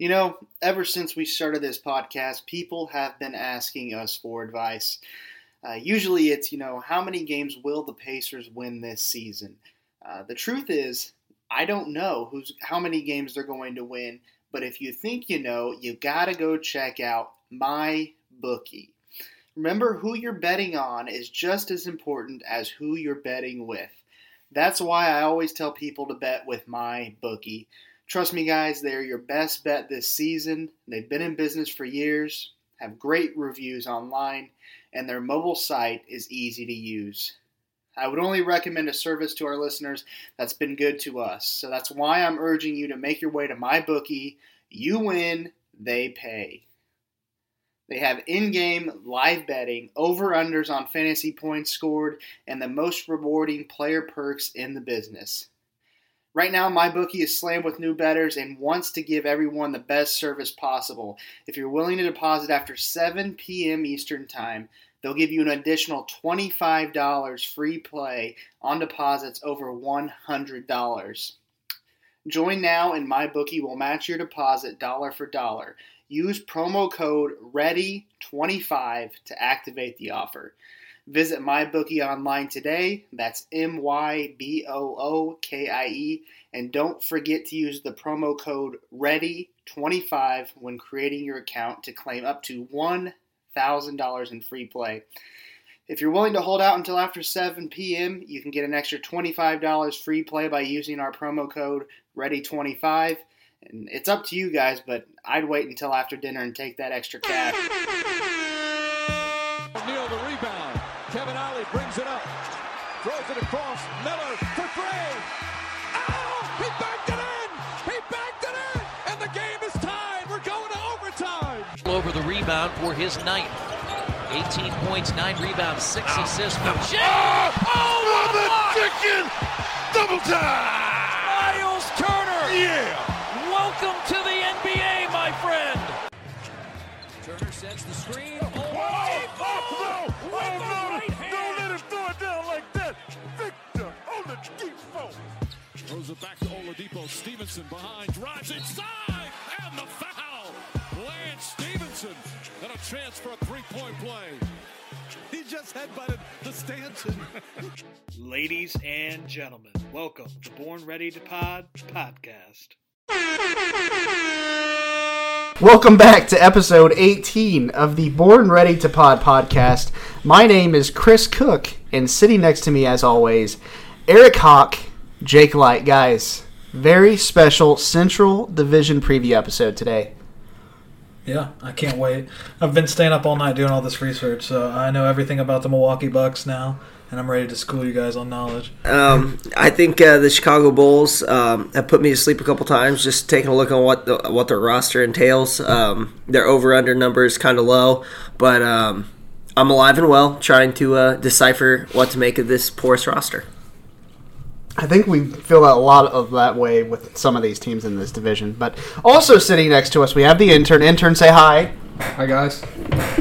You know, ever since we started this podcast, people have been asking us for advice. Uh, usually it's, you know, how many games will the Pacers win this season? Uh, the truth is, I don't know who's how many games they're going to win, but if you think you know, you got to go check out my bookie. Remember, who you're betting on is just as important as who you're betting with. That's why I always tell people to bet with my bookie. Trust me, guys, they're your best bet this season. They've been in business for years, have great reviews online, and their mobile site is easy to use. I would only recommend a service to our listeners that's been good to us. So that's why I'm urging you to make your way to my bookie. You win, they pay. They have in game live betting, over unders on fantasy points scored, and the most rewarding player perks in the business. Right now, my bookie is slammed with new bettors and wants to give everyone the best service possible. If you're willing to deposit after 7 p.m. Eastern Time, they'll give you an additional $25 free play on deposits over $100. Join now and my bookie will match your deposit dollar for dollar. Use promo code READY25 to activate the offer. Visit MyBookie online today. That's M Y B O O K I E. And don't forget to use the promo code READY25 when creating your account to claim up to $1,000 in free play. If you're willing to hold out until after 7 p.m., you can get an extra $25 free play by using our promo code READY25. And it's up to you guys, but I'd wait until after dinner and take that extra cash. Neal the rebound. Kevin Ollie brings it up. Throws it across. Miller for three. Oh! He backed it in! He backed it in! And the game is tied. We're going to overtime. over the rebound for his ninth. 18 points, 9 rebounds, 6 assists for Jay. Oh, oh what the chicken! Double time! Miles Turner! Yeah! Welcome to the NBA, my friend! Turner sets the screen. Throws it back to Oladipo. Stephenson behind, drives inside, and the foul! Lance Stephenson, and a chance for a three-point play. He just headbutted the Stanton. Ladies and gentlemen, welcome to Born Ready to Pod podcast. Welcome back to episode 18 of the Born Ready to Pod podcast. My name is Chris Cook, and sitting next to me, as always, Eric Hawk, Jake Light. Guys, very special Central Division preview episode today. Yeah, I can't wait. I've been staying up all night doing all this research, so I know everything about the Milwaukee Bucks now, and I'm ready to school you guys on knowledge. Um, I think uh, the Chicago Bulls um, have put me to sleep a couple times. Just taking a look on what the, what their roster entails. Um, their over under number is kind of low, but um, I'm alive and well, trying to uh, decipher what to make of this porous roster. I think we feel a lot of that way with some of these teams in this division. But also sitting next to us, we have the intern. Intern, say hi. Hi guys.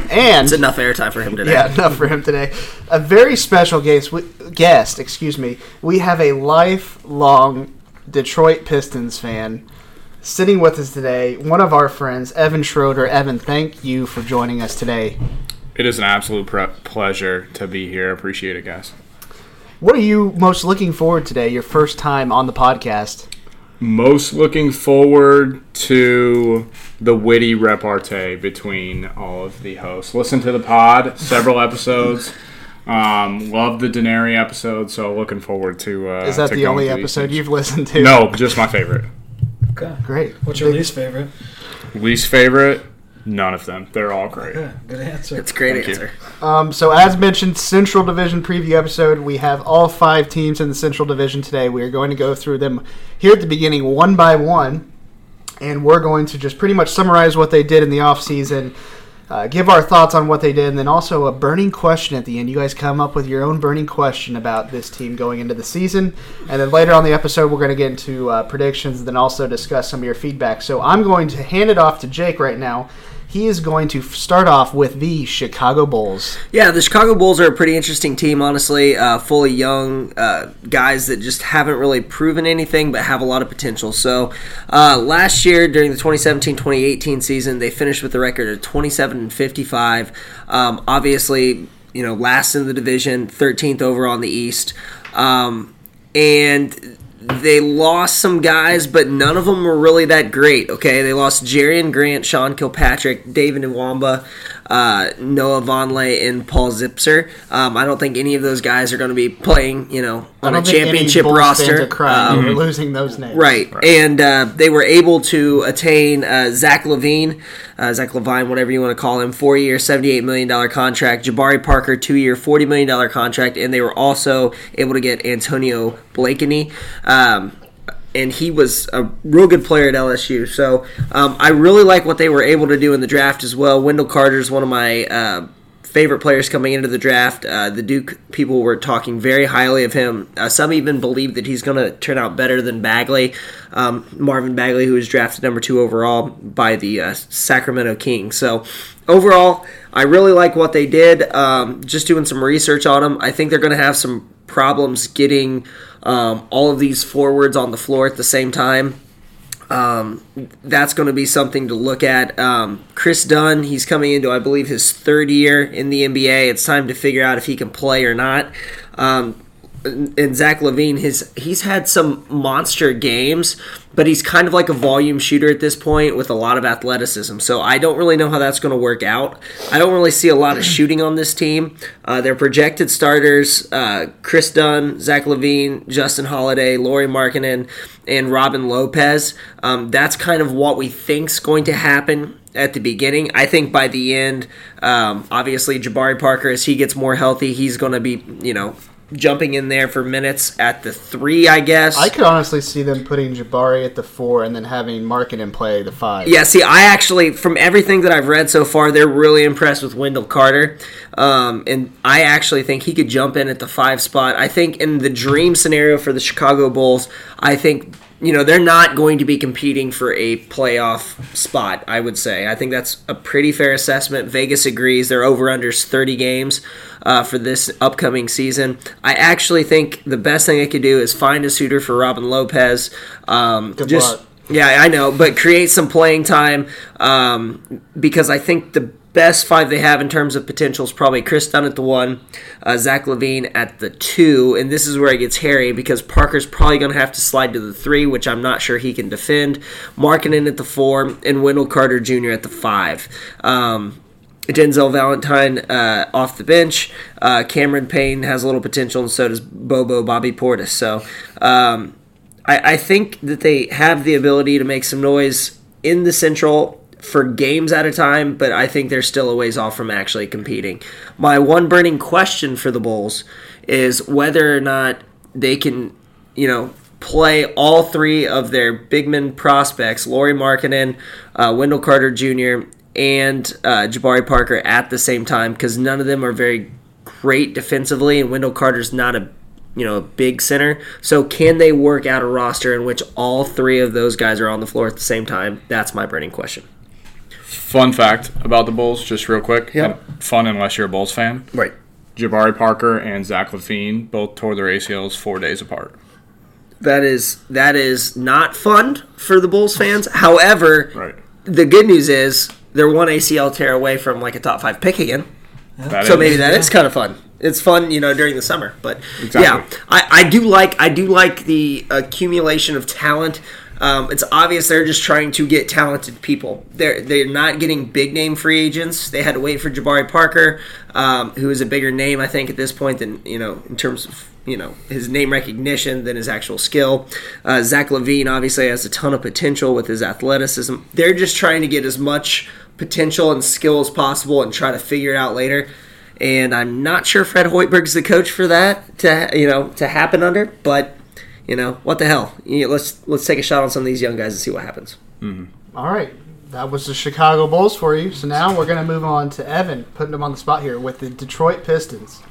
And It's enough airtime for him today. Yeah, enough for him today. A very special guest, guest, excuse me. We have a lifelong Detroit Pistons fan sitting with us today. One of our friends, Evan Schroeder. Evan, thank you for joining us today. It is an absolute pre- pleasure to be here. Appreciate it, guys. What are you most looking forward today? Your first time on the podcast. Most looking forward to the witty repartee between all of the hosts. Listen to the pod, several episodes. Um, love the Denary episode, so looking forward to. Uh, Is that to the only episode you've listened to? No, just my favorite. Okay. Great. What's your least favorite? Least favorite? None of them. They're all great. Okay, good answer. It's a great Thank answer. Um, so, as mentioned, Central Division preview episode. We have all five teams in the Central Division today. We are going to go through them here at the beginning, one by one. and we're going to just pretty much summarize what they did in the offseason, uh, give our thoughts on what they did, and then also a burning question at the end. You guys come up with your own burning question about this team going into the season, and then later on the episode, we're going to get into uh, predictions and then also discuss some of your feedback. So I'm going to hand it off to Jake right now. He is going to start off with the Chicago Bulls. Yeah, the Chicago Bulls are a pretty interesting team, honestly. Uh, full of young uh, guys that just haven't really proven anything, but have a lot of potential. So, uh, last year during the 2017-2018 season, they finished with a record of 27 and 55. Um, obviously, you know, last in the division, 13th overall in the East, um, and they lost some guys, but none of them were really that great. Okay, they lost Jerian Grant, Sean Kilpatrick, David Nwaba, uh, Noah Vonleh, and Paul Zipser. Um, I don't think any of those guys are going to be playing, you know, on a don't any championship Bulls fans roster. are crying Um, over losing those names. Right. And uh, they were able to attain uh, Zach LaVine, uh, Zach LaVine, whatever you want to call him, four year, $78 million contract. Jabari Parker, two year, $40 million contract. And they were also able to get Antonio Blakeney. Um, and he was a real good player at LSU. So um, I really like what they were able to do in the draft as well. Wendell Carter is one of my uh, favorite players coming into the draft. Uh, the Duke people were talking very highly of him. Uh, some even believe that he's going to turn out better than Bagley, um, Marvin Bagley, who was drafted number two overall by the uh, Sacramento Kings. So overall, I really like what they did. Um, just doing some research on them, I think they're going to have some problems getting um, all of these forwards on the floor at the same time. Um, that's going to be something to look at. Um, Chris Dunn, he's coming into, I believe, his third year in the NBA. It's time to figure out if he can play or not. Um, and Zach LaVine, his he's had some monster games, but he's kind of like a volume shooter at this point with a lot of athleticism. So I don't really know how that's going to work out. I don't really see a lot of shooting on this team. Uh, their projected starters: uh, Chris Dunn, Zach LaVine, Justin Holiday, Lauri Markkanen, and Robin Lopez. Um, that's kind of what we think's going to happen at the beginning. I think by the end, um, obviously Jabari Parker, as he gets more healthy, he's going to be you know jumping in there for minutes at the three, I guess. I could honestly see them putting Jabari at the four and then having Markkanen play the five. Yeah, see, I actually, from everything that I've read so far, they're really impressed with Wendell Carter. Um, and I actually think he could jump in at the five spot. I think in the dream scenario for the Chicago Bulls, I think, you know, they're not going to be competing for a playoff spot, I would say. I think that's a pretty fair assessment. Vegas agrees. Their over unders 30 games uh, for this upcoming season. I actually think the best thing i could do is find a suitor for Robin Lopez. Um, Good just, luck. yeah, I know, but create some playing time um, because I think the best five they have in terms of potential is probably Chris Dunn at the one, uh, Zach LaVine at the two, and this is where it gets hairy because Parker's probably going to have to slide to the three, which I'm not sure he can defend. Markkanen at the four, and Wendell Carter Jr. at the five. Um, Denzel Valentine uh, off the bench. Uh, Cameron Payne has a little potential, and so does Bobo Bobby Portis. So um, I, I think that they have the ability to make some noise in the Central for games at a time, but I think they're still a ways off from actually competing. My one burning question for the Bulls is whether or not they can, you know, play all three of their bigman prospects, Lauri Markkanen, uh, Wendell Carter Jr., and uh, Jabari Parker at the same time because none of them are very great defensively, and Wendell Carter's not a you know a big center. So can they work out a roster in which all three of those guys are on the floor at the same time? That's my burning question. Fun fact about the Bulls, just real quick. Yep. And Fun unless you're a Bulls fan. Right. Jabari Parker and Zach LaVine both tore their ACLs four days apart. That is that is not fun for the Bulls fans. However, Right. the good news is they're one ACL tear away from like a top five pick again. That so is- maybe that is kind of fun. It's fun, you know, during the summer. But Exactly. yeah, I, I do like I do like the accumulation of talent. Um, it's obvious they're just trying to get talented people. They're they're not getting big name free agents. They had to wait for Jabari Parker, um, who is a bigger name I think at this point than you know in terms of you know his name recognition than his actual skill. Uh, Zach LaVine obviously has a ton of potential with his athleticism. They're just trying to get as much potential and skill as possible and try to figure it out later and I'm not sure Fred Hoiberg's the coach for that to you know to happen under. But you know what the hell? You know, let's let's take a shot on some of these young guys and see what happens. All right. That was the Chicago Bulls for you. So now we're going to move on to Evan, putting him on the spot here with the Detroit Pistons.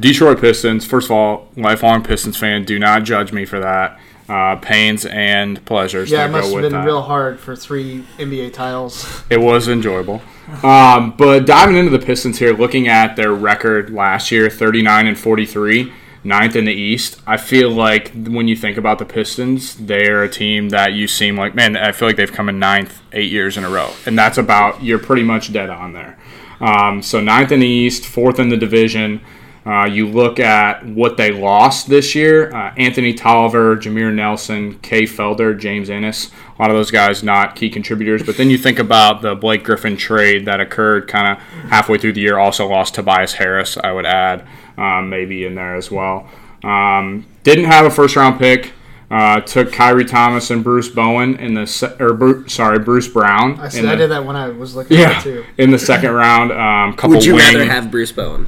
Detroit Pistons. First of all, lifelong Pistons fan. Do not judge me for that. Uh, pains and pleasures Yeah, it that must go have with been that. real hard for three NBA titles. It was enjoyable. Um, but diving into the Pistons here, looking at their record last year, 39 and 43, ninth in the East, I feel like when you think about the Pistons, they're a team that you seem like, man, I feel like they've come in ninth eight years in a row. And that's about, you're pretty much dead on there. Um, so ninth in the East, fourth in the division. Uh, you look at what they lost this year uh, Anthony Tolliver, Jameer Nelson, Kay Felder, James Ennis. A lot of those guys not key contributors. But then you think about the Blake Griffin trade that occurred kind of halfway through the year. Also lost Tobias Harris, I would add, um, maybe in there as well. Um, didn't have a first round pick. Uh, took Khyri Thomas and Bruce Bowen in the se- or Bru- sorry Bruce Brown. I, in said, I the- did that when I was looking at Yeah, it too. in the second round. Um, couple Would you wing, rather have Bruce Bowen?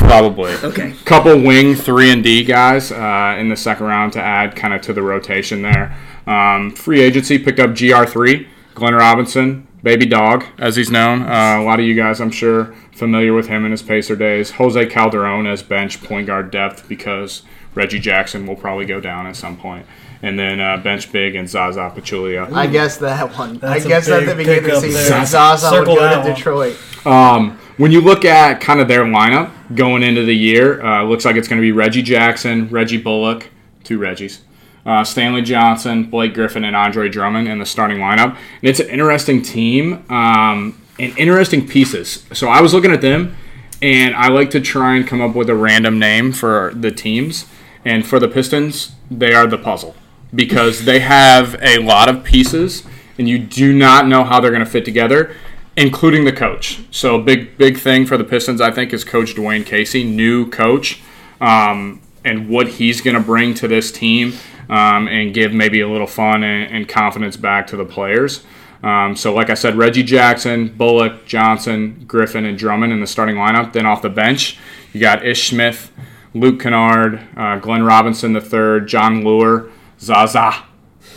Probably. Okay. Couple wing three and D guys uh, in the second round to add kind of to the rotation there. Um, free agency picked up GR three, Glenn Robinson, baby dog as he's known. Uh, a lot of you guys, I'm sure, familiar with him in his Pacer days. Jose Calderon as bench point guard depth because Reggie Jackson will probably go down at some point. And then uh, bench big and Zaza Pachulia. I guessed that one. That's I a guessed at the beginning of the season there. Zaza would go to one. Detroit. Um, when you look at kind of their lineup going into the year, uh, looks like it's going to be Reggie Jackson, Reggie Bullock, two Reggies, uh, Stanley Johnson, Blake Griffin, and Andre Drummond in the starting lineup. And it's an interesting team um, and interesting pieces. So I was looking at them, and I like to try and come up with a random name for the teams. And for the Pistons, they are the puzzle because they have a lot of pieces, and you do not know how they're going to fit together including the coach. So big big thing for the Pistons, I think, is Coach Dwane Casey, new coach, um, and what he's going to bring to this team um, and give maybe a little fun and, and confidence back to the players. Um, so, like I said, Reggie Jackson, Bullock, Johnson, Griffin, and Drummond in the starting lineup. Then off the bench, you got Ish Smith, Luke Kennard, uh, Glenn Robinson III, Jon Leuer, Zaza,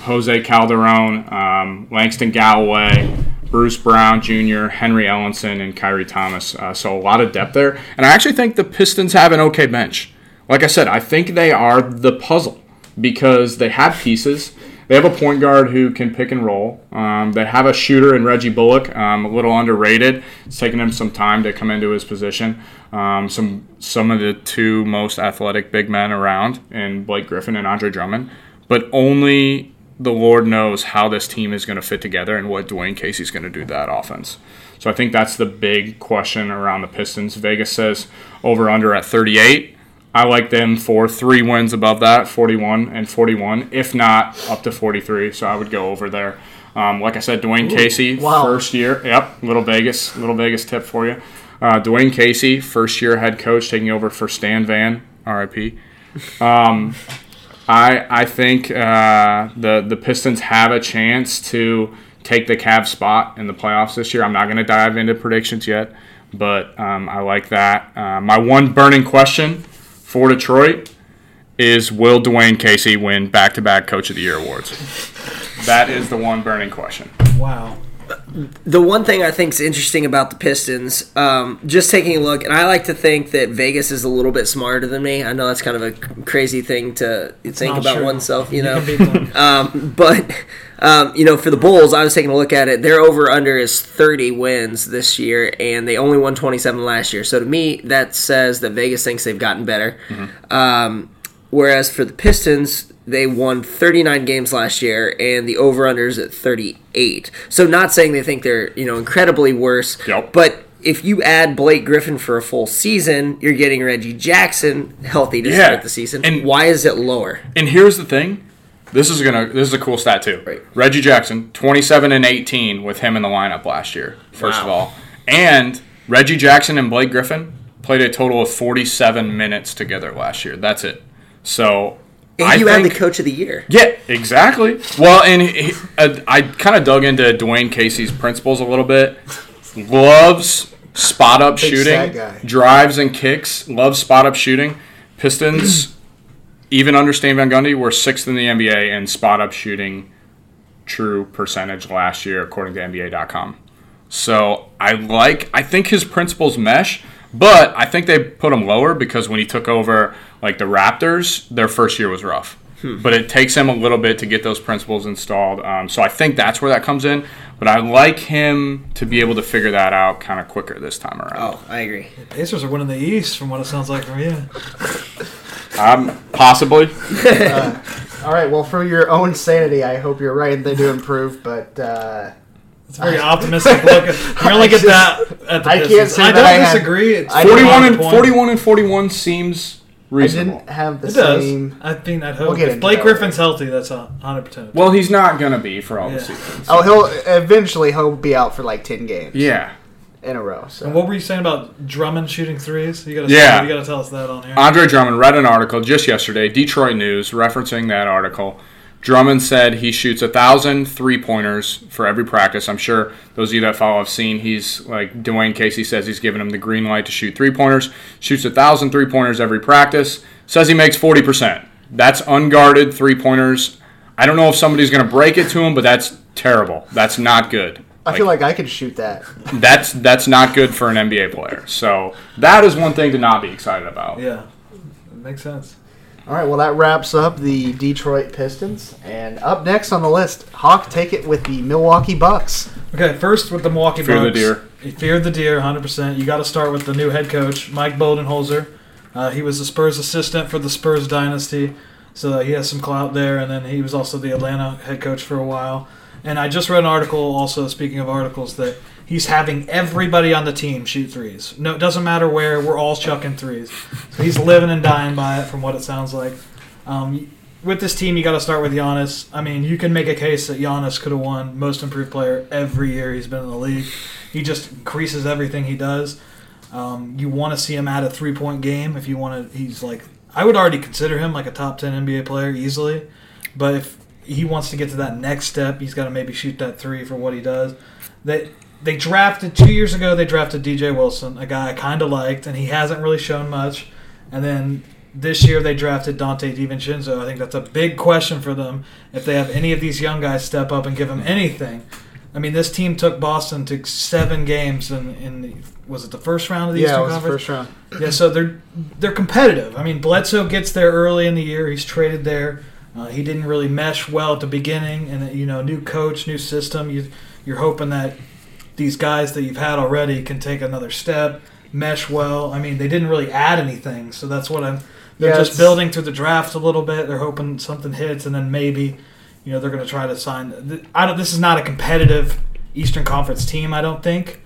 Jose Calderon, um, Langston Galloway, Bruce Brown Jr., Henry Ellenson, and Khyri Thomas. Uh, so a lot of depth there. And I actually think the Pistons have an okay bench. Like I said, I think they are the puzzle because they have pieces. They have a point guard who can pick and roll. Um, they have a shooter in Reggie Bullock, um, a little underrated. It's taken him some time to come into his position. Um, some some of the two most athletic big men around, in Blake Griffin and Andre Drummond. But only the Lord knows how this team is going to fit together and what Dwane Casey's going to do to that offense. So I think that's the big question around the Pistons. Vegas says over under at 38. I like them for three wins above that, 41 and 41, if not up to 43. So I would go over there. Um, like I said, Dwane Casey, wow. first year. Yep, little Vegas, little Vegas tip for you. Uh, Dwane Casey, first year head coach, taking over for Stan Van, RIP. Um, I I think uh, the the Pistons have a chance to take the Cavs spot in the playoffs this year. I'm not going to dive into predictions yet, but um, I like that. Uh, my one burning question for Detroit is: Will Dwane Casey win back-to-back Coach of the Year awards? That is the one burning question. Wow. The one thing I think is interesting about the Pistons, um, just taking a look, and I like to think that Vegas is a little bit smarter than me. I know that's kind of a crazy thing to think about true. oneself, you You know. can beat them. um, but um, you know, for the Bulls, I was taking a look at it. Their over under is 30 wins this year, and they only won 27 last year. So to me, that says that Vegas thinks they've gotten better. Um, whereas for the Pistons, they won 39 games last year, and the over under is at 38. So not saying they think they're you know incredibly worse, Yep. but. If you add Blake Griffin for a full season, you're getting Reggie Jackson healthy to Yeah. start the season. And- Why is it lower? And here's the thing. This is gonna. This is a cool stat too. Right. Reggie Jackson, 27 and 18 with him in the lineup last year. First of all, and Reggie Jackson and Blake Griffin played a total of 47 minutes together last year. That's it. So And I you add the coach of the year. Yeah, exactly. Well, and he, uh, I kind of dug into Dwane Casey's principles a little bit. Loves spot up Big shooting, guy. drives and kicks. Loves spot up shooting. Pistons, even under Stan Van Gundy, were sixth in the NBA in spot up shooting true percentage last year, according to NBA.com. So I like, I think his principles mesh, but I think they put him lower because when he took over like the Raptors, their first year was rough. But it takes him a little bit to get those principles installed. Um, so I think that's where that comes in. But I like him to be able to figure that out kind of quicker this time around. Oh, I agree. Pacers are winning the East, from what it sounds like from you. Um, possibly. All right. Well, for your own sanity, I hope you're right and they do improve. But uh, It's a very optimistic look. You only get that at the I can't Pistons. say I don't I had- disagree. It's I 41 41 and 41 and 41 seems I reasonable. didn't have the It does. same. I think I'd We'll hope. get if into Blake that Griffin's healthy, that's a hundred percent. Well, he's not going to be for all Yeah. the season. Oh, he'll eventually he'll be out for like ten games Yeah. in a row. So And what were you saying about Drummond shooting threes? You gotta, Yeah. you gotta tell us that on here. Andre Drummond read an article just yesterday, Detroit News, referencing that article. Drummond said he shoots a thousand three pointers for every practice. I'm sure those of you that follow have seen he's like Dwane Casey says he's giving him the green light to shoot three pointers. Shoots a thousand three pointers every practice. Says he makes 40%. That's unguarded three pointers. I don't know if somebody's going to break it to him, but that's terrible. That's not good. I feel like I could shoot that. that's that's not good for an NBA player. So that is one thing to not be excited about. yeah, it makes sense. All right, well, that wraps up the Detroit Pistons. And up next on the list, Hawk take it with the Milwaukee Bucks. Okay, first with the Milwaukee Bucks. Fear the deer. You fear the deer, 100%. You got to start with the new head coach, Mike Budenholzer. Uh, he was the Spurs assistant for the Spurs dynasty, so he has some clout there. And then he was also the Atlanta head coach for a while. And I just read an article, also speaking of articles, that he's having everybody on the team shoot threes. No, it doesn't matter where. We're all chucking threes. So he's living and dying by it, from what it sounds like. Um, with this team, you got to start with Giannis. I mean, you can make a case that Giannis could have won Most Improved Player every year he's been in the league. He just increases everything he does. Um, you want to see him at a three point game if you want to. He's like, I would already consider him like a top 10 NBA player easily. But if he wants to get to that next step, he's got to maybe shoot that three for what he does. They, they drafted, two years ago, they drafted DJ Wilson, a guy I kind of liked, and he hasn't really shown much. And then this year they drafted Donte DiVincenzo. I think that's a big question for them if they have any of these young guys step up and give them anything. I mean, this team took Boston to seven games in, in the was it the first round of the Yeah, Eastern it was the Conference? first round. Yeah, so they're they're competitive. I mean, Bledsoe gets there early in the year. He's traded there. Uh, he didn't really mesh well at the beginning, and you know, new coach, new system. You you're hoping that these guys that you've had already can take another step, mesh well. I mean, they didn't really add anything, so that's what I'm. They're Yeah, just building through the draft a little bit. They're hoping something hits, and then maybe, you know, they're going to try to sign. I don't. This is not a competitive Eastern Conference team. I don't think,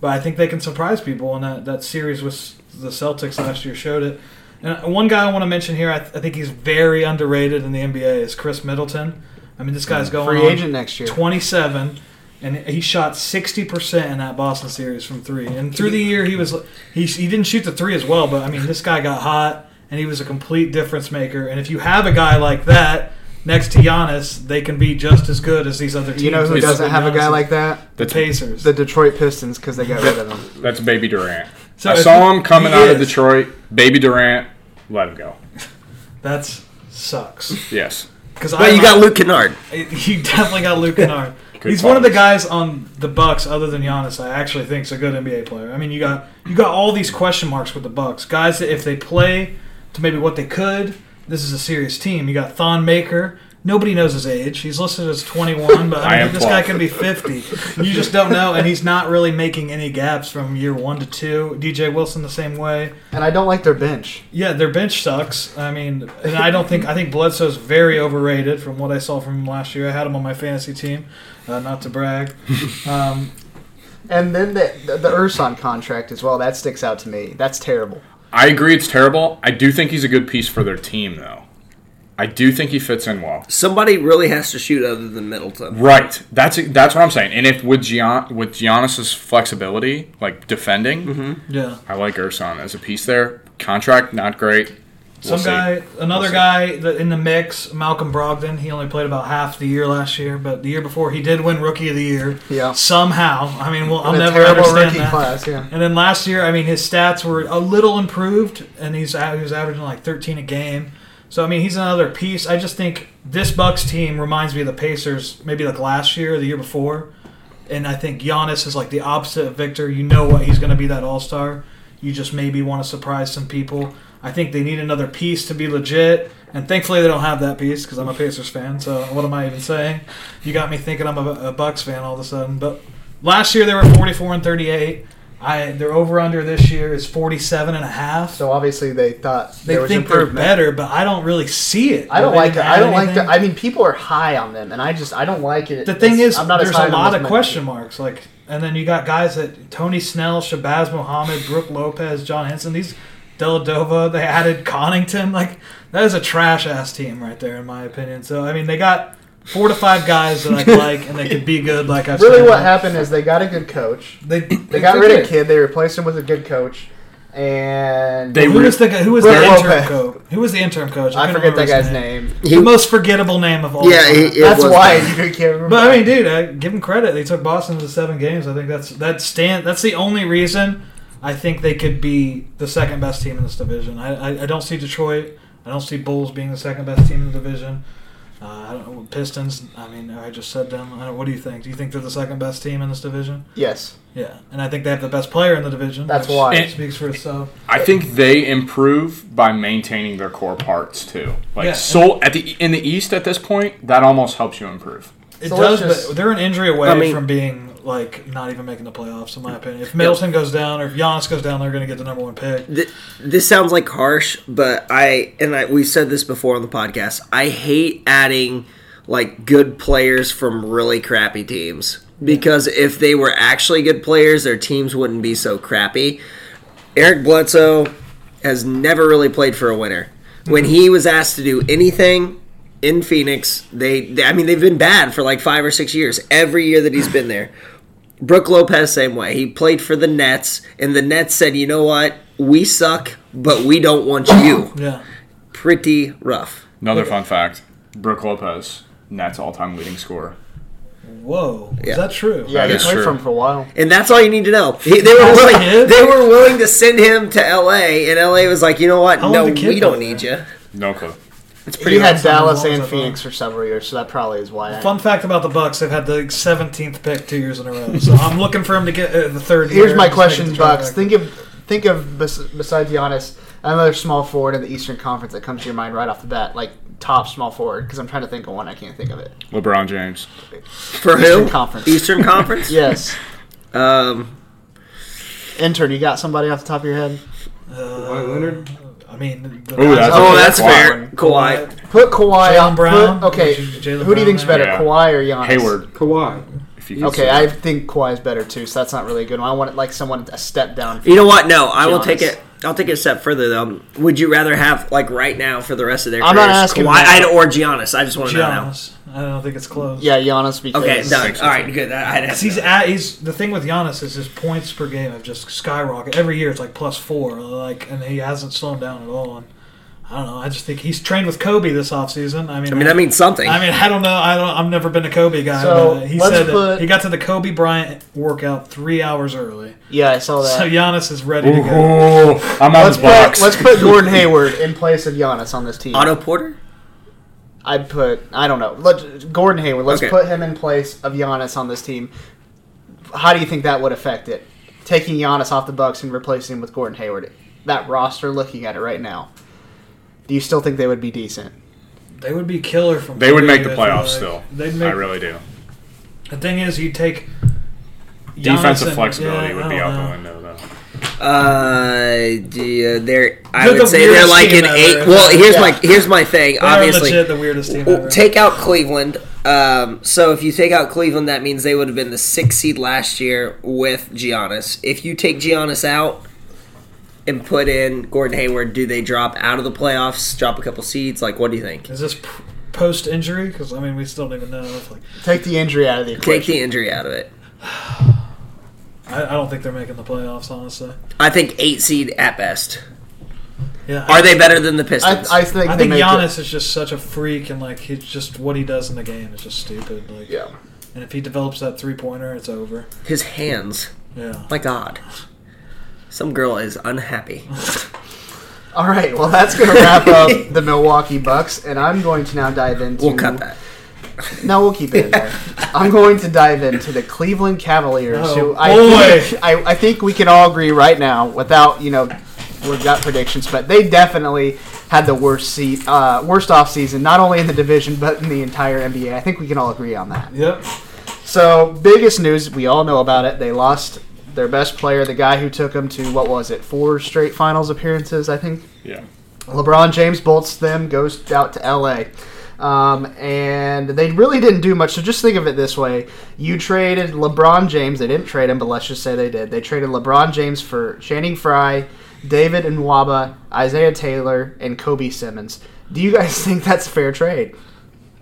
but I think they can surprise people. And that that series with the Celtics last year showed it. And uh, one guy I want to mention here, I, th- I think he's very underrated in the NBA, is Khris Middleton. I mean, this guy's mm, going Free on agent next year. 27, and he shot 60% in that Boston series from three. And through the year, he was he, he didn't shoot the three as well, but I mean, this guy got hot, and he was a complete difference maker. And if you have a guy like that next to Giannis, they can be just as good as these other teams. You know who doesn't have a guy like that? the That's, Pacers. The Detroit Pistons because they got rid of him. that's Baby Durant. So I saw he- him coming he out of. Detroit. Baby Durant, let him go. That's sucks. Yes. Because But you got Luke Kennard. He definitely got Luke Kennard. Good He's one of the guys on the Bucks, other than Giannis, I actually think is a good NBA player. I mean, you got you got all these question marks with the Bucks, guys that if they play to maybe what they could, this is a serious team. You got Thon Maker. Nobody knows his age. He's listed as 21, but I I mean, this guy 12. could be 50. You just don't know, and he's not really making any gaps from year one to two. DJ Wilson the same way. And I don't like their bench. Yeah, their bench sucks. I mean, and I don't think I think Bledsoe's very overrated from what I saw from him last year. I had him on my fantasy team, uh, not to brag. Um, And then the, the, the Ersan contract as well. That sticks out to me. That's terrible. I agree it's terrible. I do think he's a good piece for their team, though. I do think he fits in well. Somebody really has to shoot other than Middleton. Right. That's that's what I'm saying. And if with Gian, with Giannis's flexibility, like defending, yeah, I like Ersan as a piece there. Contract not great. We'll some see. guy, another We'll guy that in the mix, Malcolm Brogdon. He only played about half the year last year, but the year before he did win Rookie of the Year. Yeah. Somehow, I mean, well, I'll never terrible understand rookie that. class, yeah. And then last year, I mean, his stats were a little improved, and he's he was averaging like 13 a game. So I mean, he's another piece. I just think this Bucks team reminds me of the Pacers, maybe like last year or the year before. And I think Giannis is like the opposite of Victor. You know what he's going to be that All Star. You just maybe want to surprise some people. I think they need another piece to be legit, and thankfully they don't have that piece because I'm a Pacers fan. So what am I even saying? You got me thinking I'm a, a Bucks fan all of a sudden. But last year they were 44 and 38. I their over under this year is 47 and a half. So obviously they thought They think they're better, but I don't really see it. I don't like it. I don't like anything. the. I mean, people are high on them, and I just I don't like it. The thing It's- is, I'm not there's a lot of question marks. Like, and then you got guys that Tony Snell, Shabazz Muhammad, Brook Lopez, John Henson. These Dellavedova. They added Connaughton. Like that is a trash ass team right there, in my opinion. So I mean, they got four to five guys that I like, and they could be good. Like I've Really, said. what happened is they got a good coach. They They got rid of Kid. They replaced him with a good coach, and They who re- was the who was Brook the interim Lopez. coach? Who was the interim coach? I couldn't forget that remember his guy's name. The most forgettable name of all. Yeah, time. he- That's why bad. you can't remember. But I mean, dude, I give him credit. They took Boston to seven games. I think that's that stand. That's the only reason I think they could be the second best team in this division. I, I, I don't see Detroit. I don't see Bulls being the second best team in the division. Uh, I don't know Pistons. I mean, I just said them. I don't, what do you think? Do you think they're the second best team in this division? yes, Yeah, and I think they have the best player in the division. That's why why. speaks for itself. I think they improve by maintaining their core parts too. Like Yeah. so at the in the East at this point, that almost helps you improve. It So does, just- but they're an injury away I mean- from being like not even making the playoffs, in my opinion. If Middleton goes down or if Giannis goes down, they're going to get the number one pick. Th- this sounds like harsh, but I and I we said this before on the podcast. I hate adding like good players from really crappy teams because if they were actually good players, their teams wouldn't be so crappy. Eric Bledsoe has never really played for a winner. When he was asked to do anything in Phoenix, they, they I mean they've been bad for like 5 or 6 years every year that he's been there. Brook Lopez, same way. He played for the Nets, and the Nets said, you know what? We suck, but we don't want you. Yeah. Pretty rough. Another fun fact: Brook Lopez, Nets all-time leading scorer. Whoa, Yeah. is that true? yeah, That he is played true. for him for a while. And that's all you need to know. He, they were willing. They were willing to send him to L.A. and L.A. was like, you know what? How no, did the kid we don't play need you. No clue. It's He pretty. had. Dallas and Phoenix for several years, so that probably is why. I, Fun fact about the Bucks: they've had the 17th pick two years in a row. So I'm looking for him to get uh, the third. Here's year my and just make question, the Bucks. trifecta. Think of think of bes- besides Giannis, another small forward in the Eastern Conference that comes to your mind right off the bat, like top small forward. Because I'm trying to think of one, I can't think of it. LeBron James. for Eastern who? Conference. Eastern Conference. Yes, Um, intern, you got somebody off the top of your head? Uh, Leonard? I mean, the Ooh, that's oh, a that's Kawhi. fair. Kawhi. Put Kawhi Jaylen on. Brown? Put, okay, Jaylen who do you think's better, yeah. Kawhi or Giannis? Hayward. Kawhi. If you can Okay, say I that. think is better too, so that's not really a good one. I want it like someone a step down. You know what? No, I will take it. I'll take it a step further though. Would you rather have like right now for the rest of their career? I'm careers, not asking Kawhi that. or Giannis? I just want to know now. Giannis. I don't think it's close. Yeah, Giannis because Okay, done. All right, good. I, I'd He's at he's the thing with Giannis is his points per game have just skyrocketed every year. It's like plus four, like, and he hasn't slowed down at all. And I don't know. I just think he's trained with Kobe this offseason. I mean, I mean, that means something. I mean, I don't know. I don't. I've never been a Kobe guy. So, but he let's said put- he got to the Kobe Bryant workout three hours early. yeah, I saw that. So Giannis is ready to go. I'm on let's the put box. let's put Gordon Hayward in place of Giannis on this team. Otto Porter. I'd put I don't know. Let Gordon Hayward. Let's Okay. put him in place of Giannis on this team. How do you think that would affect it? Taking Giannis off the Bucks and replacing him with Gordon Hayward. That roster, looking at it right now, do you still think they would be decent? They would be killer from. They would make the playoffs like. still. They'd make, I really do. The thing is, you take Giannis Defensive and- flexibility yeah, would be out know. the window, though. Uh, yeah, they're. I They're would the say they're like team an ever. eight. Well, here's Yeah. my here's my thing. They're Obviously, legit the weirdest team ever. take out Cleveland. Um, so if you take out Cleveland, that means they would have been the sixth seed last year with Giannis. If you take Giannis out and put in Gordon Hayward, do they drop out of the playoffs? Drop a couple seeds? Like, what do you think? Is this p- post injury? Because I mean, we still don't even know. If, like, Take the injury out of the Take the injury out of it. I, I don't think they're making the playoffs. Honestly, I think eight seed at best. yeah. Are I, they better than the Pistons? I think I they think Giannis It. is just such a freak, and like he's just what he does in the game is just stupid. Like, Yeah. And if he develops that three pointer, it's over. His hands. Yeah. My God. Some girl is unhappy. All right, well, that's going to wrap up the Milwaukee Bucks, and I'm going to now dive into. We'll cut that. No, we'll keep it in there. I'm going to dive into the Cleveland Cavaliers, Oh, who I think, I, I think we can all agree right now, without you know, we've got predictions, but they definitely had the worst seat, uh, worst off season, not only in the division but in the entire NBA. I think we can all agree on that. Yep. So, biggest news, we all know about it. They lost their best player, the guy who took them to what was it, four straight finals appearances, I think. Yeah. LeBron James bolts them, goes out to LA. Um, and they really didn't do much. So just think of it this way: you traded LeBron James. They didn't trade him, but let's just say they did. They traded LeBron James for Channing Frye, David and Nwaba, Isaiah Taylor, and Kobe Simmons. Do you guys think that's a fair trade?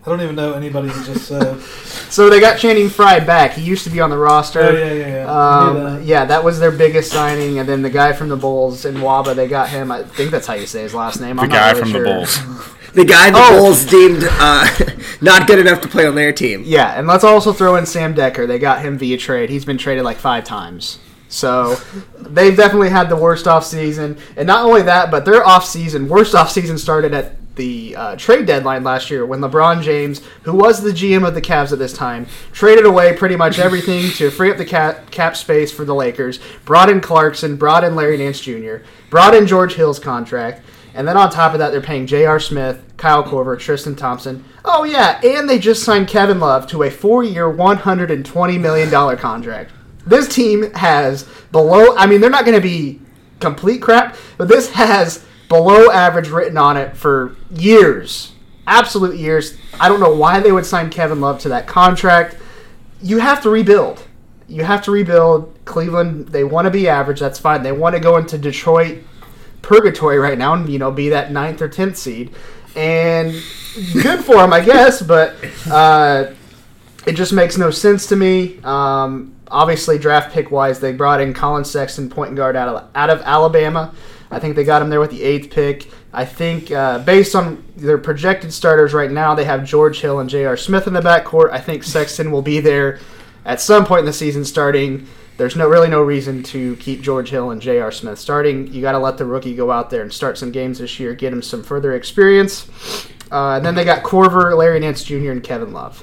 I don't even know anybody who just said. So they got Channing Frye back. He used to be on the roster. Oh, yeah, yeah, yeah. Um, that. yeah, that was their biggest signing. And then the guy from the Bulls in Waba, they got him. I think that's how you say his last name. The I'm not guy really from sure. the Bulls. The guy the Oh. Bulls deemed uh, not good enough to play on their team. Yeah, and let's also throw in Sam Dekker. They got him via trade. He's been traded like five times. So they've definitely had the worst off season. And not only that, but their off season, worst off season started at the uh, trade deadline last year when LeBron James, who was the GM of the Cavs at this time, traded away pretty much everything to free up the cap, cap space for the Lakers, brought in Clarkson, brought in Larry Nance Jr., brought in George Hill's contract. And then on top of that, they're paying J.R. Smith, Kyle Korver, Tristan Thompson. Oh, yeah, and they just signed Kevin Love to a four year, $120 million contract. This team has below, I mean, they're not going to be complete crap, but this has below average written on it for years. Absolute years. I don't know why they would sign Kevin Love to that contract. You have to rebuild. You have to rebuild. Cleveland, they want to be average. That's fine. They want to go into Detroit purgatory right now and you know be that ninth or tenth seed, and good for them, I guess. But uh, it just makes no sense to me. Um, obviously, draft pick wise, they brought in Collin Sexton, point guard out of out of Alabama. I think they got him there with the eighth pick. I think uh, based on their projected starters right now, they have George Hill and J.R. Smith in the backcourt. I think Sexton will be there at some point in the season starting. There's no really no reason to keep George Hill and J.R. Smith starting. You got to let the rookie go out there and start some games this year, get him some further experience. Uh, and then they got Korver, Larry Nance Jr., and Kevin Love.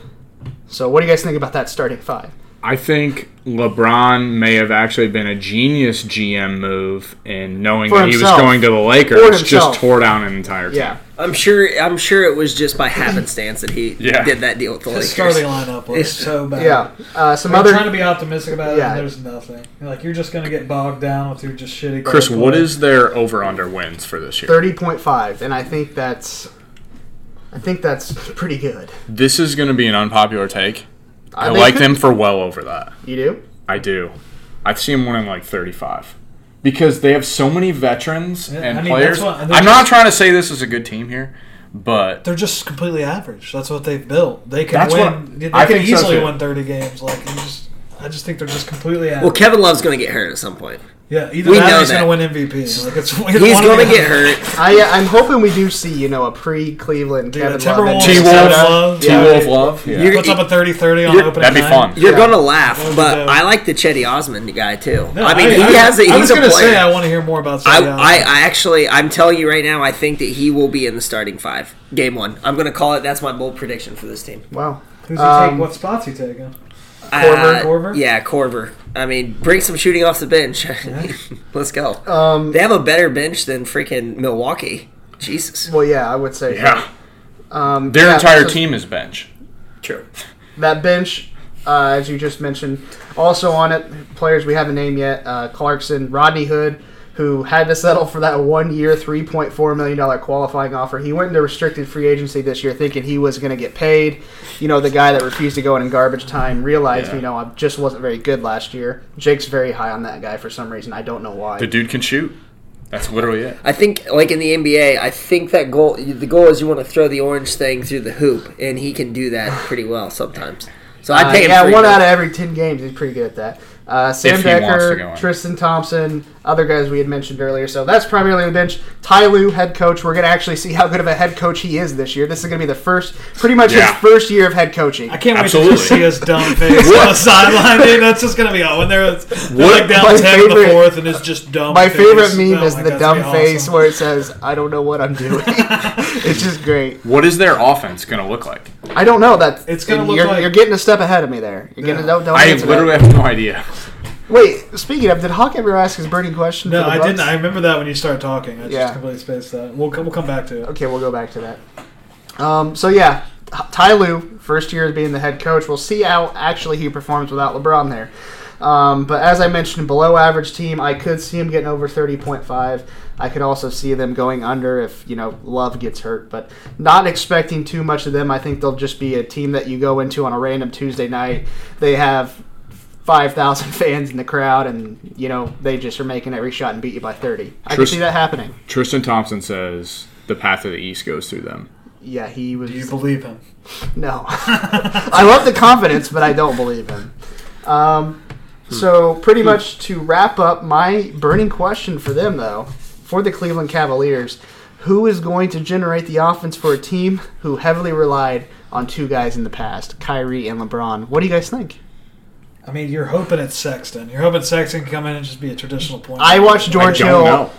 So, what do you guys think about that starting five? I think LeBron may have actually been a genius GM move in knowing For that he was going to the Lakers, just tore down an entire team. Yeah. I'm sure. I'm sure it was just by happenstance that he Yeah. did that deal with the His Lakers. starting lineup was so bad. Yeah. Uh, some I'm other. trying to be optimistic about it, Yeah. and there's nothing. Like you're just gonna get bogged down with your just shitty. Chris, guard what play. is their over under wins for this year? 30.5, and I think that's. I think that's pretty good. This is going to be an unpopular take. I like could- them for well over that. You do? I do. I've seen them winning like 35. Because they have so many veterans Yeah, and I mean, players. what- I'm not trying to say this is a good team here, but They're just completely average. That's what they've built. They can That's win. what- they I can think so, easily too. win 30 games. Like just, I just think they're just completely average. Well, Kevin Love's going to get hurt at some point. Yeah, either we that know or he's gonna win MVP. Like it's He's going going to get hurt. I, uh, I'm hoping we do see, you know, a pre-Cleveland Dude, Kevin Love. and Timberwolves, T-Wolf, Love, Yeah. T-Wolf Love. Yeah. You're- puts up a 30-30 on You're- opening That'd be night. fun. You're Yeah. going to laugh, That'd but dope. I like the Cedi Osman guy too. No, I mean, he has. A, I he's was gonna say I want to hear more about. I, I, I actually, I'm telling you right now, I think that he will be in the starting five, game one. I'm going to call it. That's my bold prediction for this team. Wow. Who's he Um, take? What spots he taking? Uh, Korver? Yeah, Korver. I mean, bring some shooting off the bench. Let's go. Um, they have a better bench than freaking Milwaukee. Jesus. well, yeah, I would say. Yeah. Um, Their yeah, entire so team is bench. True. That bench, uh, as you just mentioned, also on it, players we haven't named yet: uh, Clarkson, Rodney Hood, who had to settle for that one-year, three point four million dollar qualifying offer. He went into restricted free agency this year, thinking he was going to get paid. You know, the guy that refused to go in in garbage time realized, Yeah. you know, I just wasn't very good last year. Jake's very high on that guy for some reason. I don't know why. The dude can shoot. That's literally it. I think, like in the NBA, I think that goal. The goal is you want to throw the orange thing through the hoop, and he can do that pretty well sometimes. So I Uh, pay him yeah, one mil. out of every ten games. He's pretty good at that. Uh, Sam If he wants to Dekker. Tristan Thompson, other guys we had mentioned earlier. So that's primarily the bench. Ty Lue, head coach. We're going to actually see how good of a head coach he is this year. This is going to be the first, pretty much Yeah. his first year of head coaching. I can't wait to see his dumb face on the sideline, dude. That's just gonna be all when they're, they're like down My ten in the favorite- fourth, and it's just dumb. My face. favorite meme Oh is the God, dumb it's gonna be face awesome. where it says, "I don't know what I'm doing." it's just great. What is their offense going to look like? I don't know that. It's gonna look you're, like- you're getting a step ahead of me there. You're getting Yeah. don't, don't I literally have no idea. Wait, speaking of, did Hawk ever ask his burning question? No, I Bucks? didn't. I remember that when you started talking. I just completely spaced that. We'll come, we'll come back to it. Okay, we'll go back to that. Um, so yeah, Ty Lue, first year as being the head coach. We'll see how actually he performs without LeBron there. Um, but as I mentioned, below average team, I could see him getting over thirty point five. I could also see them going under if you know Love gets hurt, but not expecting too much of them. I think they'll just be a team that you go into on a random Tuesday night. They have five thousand fans in the crowd, and you know they just are making every shot and beat you by thirty. I can Tris- see that happening. Tristan Thompson says the path to the East goes through them. Yeah, he was. Do you believe him? No. I love the confidence, but I don't believe him. Um, so, pretty much to wrap up, my burning question for them, though, for the Cleveland Cavaliers, who is going to generate the offense for a team who heavily relied on two guys in the past, Kyrie and LeBron? What do you guys think? I mean, you're hoping it's Sexton. You're hoping Sexton can come in and just be a traditional point. Guard. I watched George I Hill. don't know.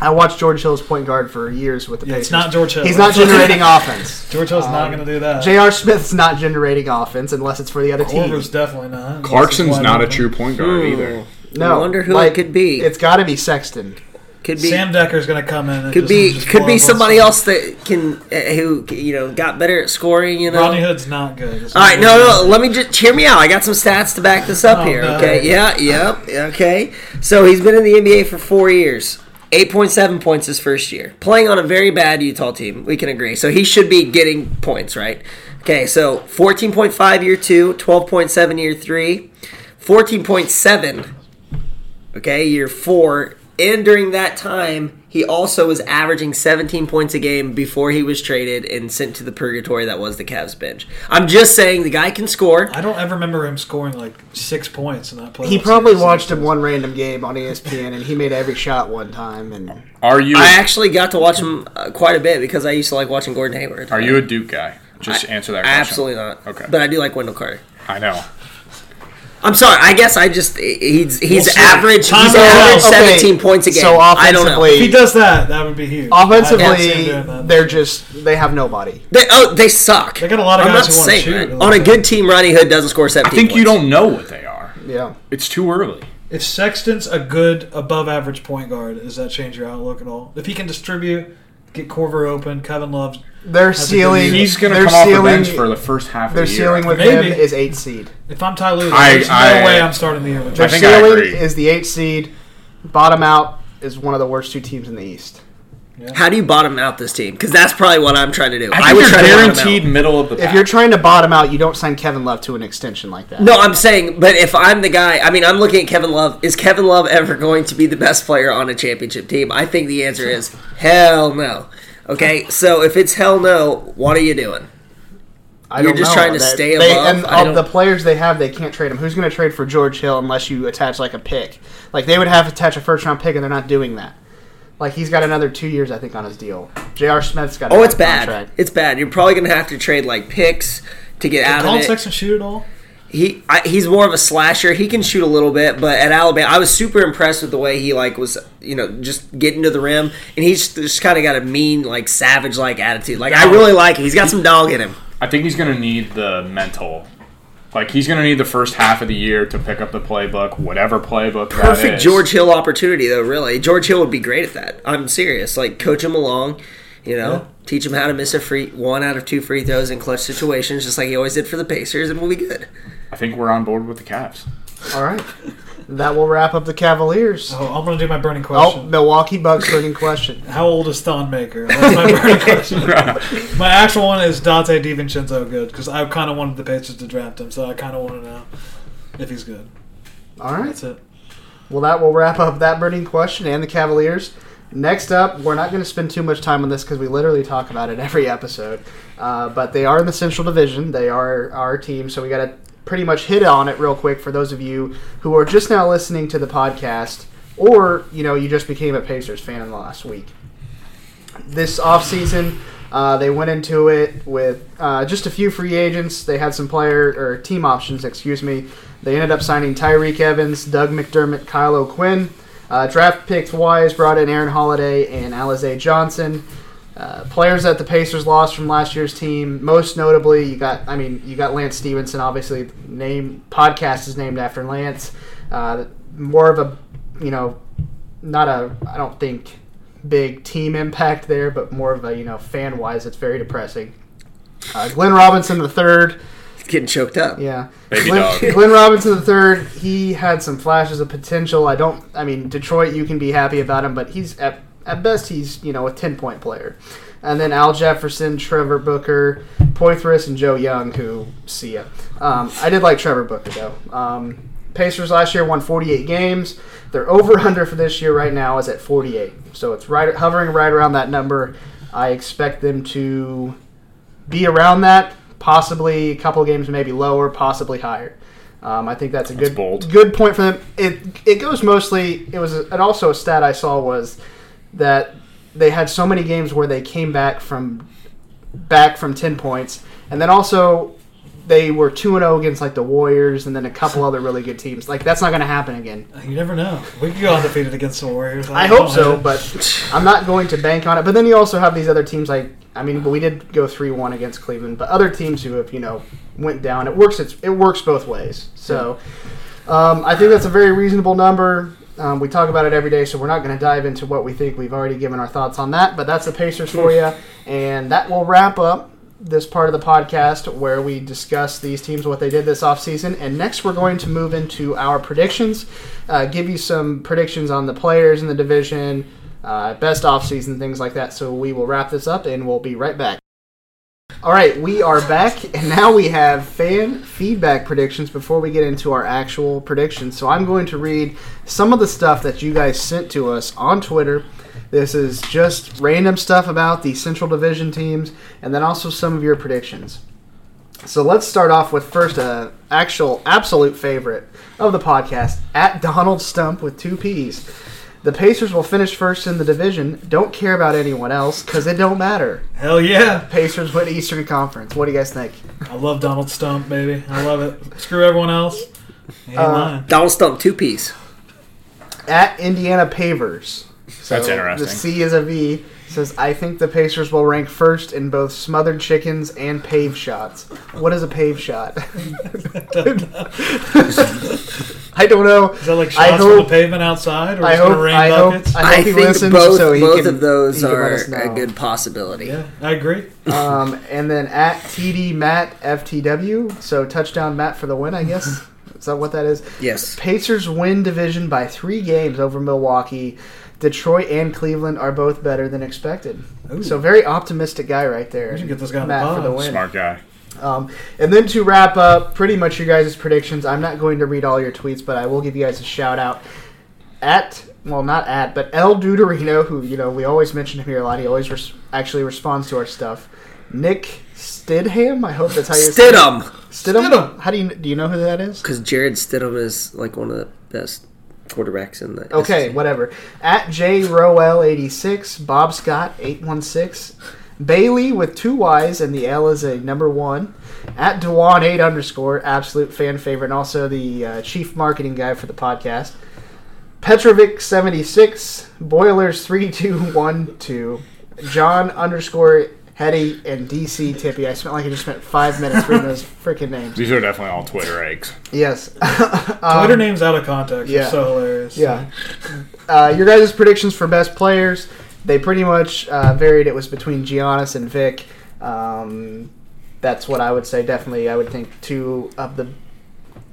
I watched George Hill's point guard for years with the Yeah, Pacers. it's not George Hill. He's not generating offense. George Hill's not going to do that. J.R. Smith's not generating offense unless it's for the other team. Korver's definitely not. Clarkson's This is not a true point guard either. No, I wonder who like, it could be. It's got to be Sexton. Could be Sam Dekker's going to come in. And could be could be somebody else that can uh, who you know got better at scoring. You know. Rodney Hood's not good. All right, not no, no. Let me just hear me out. I got some stats to back this up Oh, here. no. Okay, yeah, yep, okay. So he's been in the NBA for four years. Eight point seven points his first year, playing on a very bad Utah team. We can agree. So he should be getting points, right? Okay, so fourteen point five year two, 12.7 year three, 14.7 okay, year four. And during that time, he also was averaging 17 points a game before he was traded and sent to the purgatory that was the Cavs bench. I'm just saying the guy can score. I don't ever remember him scoring like six points in that play. He probably watched him one random game on ESPN, and he made every shot one time. And Are you I actually got to watch him uh, quite a bit because I used to like watching Gordon Hayward. are you a Duke guy? Just answer that question. Absolutely not. Okay. But I do like Wendell Carter. I know. I'm sorry. I guess I just he's he's see. average. Time He's will average tell. Okay, 17 points a game. So I don't know. If he does that, that would be huge. I can't see him offensively, they're just they have nobody. They, oh, they suck. They got a lot of I'm guys not who wanna saying shoot, that. On a good team, Ronnie Hood doesn't score 17. I 17 think you don't know what they are. Yeah. It's too early. If Sexton's a good above average point guard, does that change your outlook at all? If he can distribute, get Korver open, Kevin Love. Their ceiling. He's going to their come off the ceiling- bench for the first half of Their the year. ceiling with Maybe. him is eight seed. If I'm Ty Lue, I- there's no I- way I'm starting the year with Their I Jason. think I ceiling is the eight seed. Bottom out is one of the worst two teams in the East. How do you bottom out this team? Because that's probably what I'm trying to do. I I, would you're try to bottom guaranteed out. middle of the If you're trying to bottom out, you don't sign Kevin Love to an extension like that. No, I'm saying, but if I'm the guy, I mean, I'm looking at Kevin Love. Is Kevin Love ever going to be the best player on a championship team? I think the answer is hell no. Okay, so if it's hell no, what are you doing? I You're just know. trying to That- stay they, above? And of the players they have, they can't trade them. Who's going to trade for George Hill unless you attach like a pick? Like they would have to attach a first round pick, and they're not doing that. Like he's got another two years, I think, on his deal. J.R. Smith's got. Oh, it's bad. Contract. It's bad. You're probably going to have to trade like picks to get out Collin of it. Sexton shoot at all? He I, he's more of a slasher. He can shoot a little bit, but at Alabama, I was super impressed with the way he like was, you know, just getting to the rim, and he's just kind of got a mean, like savage like attitude. Like I really like it. He's got some dog in him. I think he's going to need the mental. Like he's going to need the first half of the year to pick up the playbook, whatever playbook Perfect is. George Hill opportunity though. Really, George Hill would be great at that. I'm serious. Like coach him along, you know, teach him how to miss a free one out of two free throws in clutch situations, just like he always did for the Pacers, and we'll be good. I think we're on board with the Cavs. All right, that will wrap up the Cavaliers. Oh, I'm going to do my burning question. Oh, question. Milwaukee Bucks burning question. How old is Thon Maker? That's my burning question. my actual one is Donte DiVincenzo good? Because I kind of wanted the Pacers to draft him, so I kind of want to know if he's good. All right. That's it. Well, that will wrap up that burning question and the Cavaliers. Next up, we're not going to spend too much time on this because we literally talk about it every episode. Uh, but they are in the Central Division. They are our team, so we got to pretty much hit on it real quick for those of you who are just now listening to the podcast, or you know you just became a Pacers fan in the last week. This offseason, uh, they went into it with uh, just a few free agents. They had some player or team options, excuse me. They ended up signing Tyreke Evans, Doug McDermott, Kyle O'Quinn. Uh, draft picks wise brought in Aaron Holiday and Alize Johnson. Uh, players that the Pacers lost from last year's team, most notably, you got I mean you got Lance Stephenson. Obviously, name podcast is named after Lance. Uh, more of a you know not a I don't think big team impact there, but more of a you know fan wise, it's very depressing. Uh, Glenn Robinson the third. Getting choked up. Yeah. Baby Glenn, dog. Glenn Robinson the third. He had some flashes of potential. I don't. I mean, Detroit. You can be happy about him, but he's at at best he's you know a ten point player. And then Al Jefferson, Trevor Booker, Poythress, and Joe Young, who see ya. Um, I did like Trevor Booker though. Um, Pacers last year won 48 games. Their over under for this year right now is at 48, so it's right hovering right around that number. I expect them to be around that, possibly a couple games maybe lower, possibly higher. Um, I think that's a good bold. good point for them. It it goes mostly. It was and also a stat I saw was that they had so many games where they came back from back from 10 points and then also they were 2 and 0 against like the Warriors and then a couple other really good teams. Like that's not going to happen again. You never know. We could go undefeated against the Warriors. I don't hope so, but I'm not going to bank on it. But then you also have these other teams like I mean, we did go 3-1 against Cleveland, but other teams who have, you know, went down. It works it's, it works both ways. So um, I think that's a very reasonable number. Um, we talk about it every day, so we're not going to dive into what we think. We've already given our thoughts on that, but that's the Pacers for you. And that will wrap up this part of the podcast where we discuss these teams, what they did this offseason. And next, we're going to move into our predictions, uh, give you some predictions on the players in the division, uh, best offseason, things like that. So we will wrap this up and we'll be right back. All right, we are back, and now we have fan feedback predictions before we get into our actual predictions. So I'm going to read some of the stuff that you guys sent to us on Twitter. This is just random stuff about the Central Division teams, and then also some of your predictions. So let's start off with first a actual absolute favorite of the podcast at Donald Stump with two P's. The Pacers will finish first in the division. Don't care about anyone else because it don't matter. Hell yeah. Pacers win Eastern Conference. What do you guys think? I love Donald Stump, baby. I love it. Screw everyone else. Uh. Donald Stump, two piece. At Indiana Pavers. So That's interesting. The C is a V. Says I think the Pacers will rank first in both smothered chickens and pave shots. What is a pave shot? I don't know. Is that like I shots from the pavement outside, or I it's gonna hope- rain I hope- buckets? I I, he think listens both, so he both can- of those he are a good possibility. yeah, I agree. Um, and then at TD Matt FTW. So touchdown Matt for the win, I guess. is that what that is? Yes. Pacers win division by three games over Milwaukee. Detroit and Cleveland are both better than expected. Ooh. So very optimistic guy right there. We should get this guy on the for the win. Smart guy. Um, and then to wrap up, pretty much your guys' predictions. I'm not going to read all your tweets, but I will give you guys a shout out at well, not at, but El Duderino, who you know we always mention him here a lot. He always res- actually responds to our stuff. Nick Stidham, I hope that's how you. Stidham, Stidham. Stidham. How do you do you know who that is? because Jarrett Stidham is like one of the best quarterbacks in the. Okay, whatever. At J Rowell eighty six, Bob Scott eight one six, Bailey with two Y's and the L is a number one. At Dewan eight underscore, absolute fan favorite, and also the uh, chief marketing guy for the podcast. Petrovic seventy six, Boilers three two one two, John underscore Hetty and DC Tippy. I spent like I just spent five minutes reading those freaking names. These are definitely all Twitter eggs. Yes. Twitter names out of context Um, yeah. are so hilarious. Yeah. Uh, your guys' predictions for best players, they pretty much uh, varied. It was between Giannis and Vic. Um, that's what I would say. Definitely, I would think two of the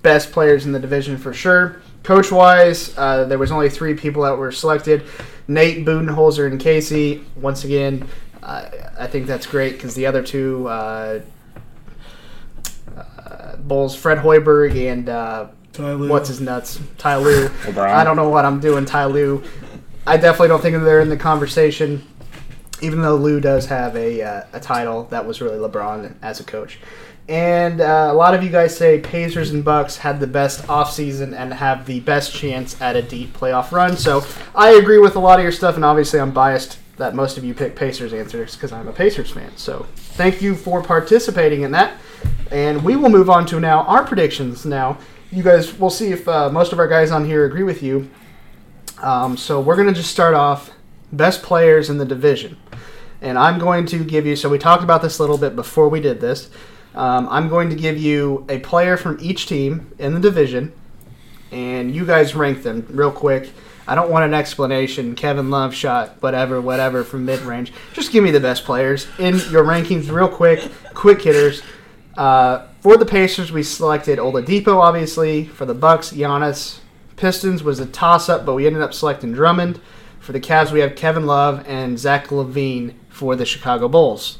best players in the division for sure. Coach wise, uh, there was only three people that were selected: Nate Budenholzer and Casey. Once again, uh, I think that's great because the other two. Uh, uh, Bulls, Fred Hoiberg and uh, Ty Lue. what's his nuts, Ty Lue. I don't know what I'm doing, Ty Lue. I definitely don't think they're in the conversation, even though Lue does have a uh, a title that was really LeBron as a coach. And uh, a lot of you guys say Pacers and Bucks had the best offseason and have the best chance at a deep playoff run. So I agree with a lot of your stuff, and obviously I'm biased that most of you pick Pacers answers because I'm a Pacers fan. So thank you for participating in that. And we will move on to now our predictions. Now, you guys, we'll see if uh, most of our guys on here agree with you. Um, so we're going to just start off best players in the division. And I'm going to give you, so we talked about this a little bit before we did this. Um, I'm going to give you a player from each team in the division, and you guys rank them real quick. I don't want an explanation. Kevin Love shot whatever, whatever from mid range. Just give me the best players in your rankings, real quick, quick hitters. Uh, for the Pacers, we selected Oladipo, obviously. For the Bucks, Giannis. Pistons was a toss-up, but we ended up selecting Drummond. For the Cavs, we have Kevin Love and Zach LaVine for the Chicago Bulls.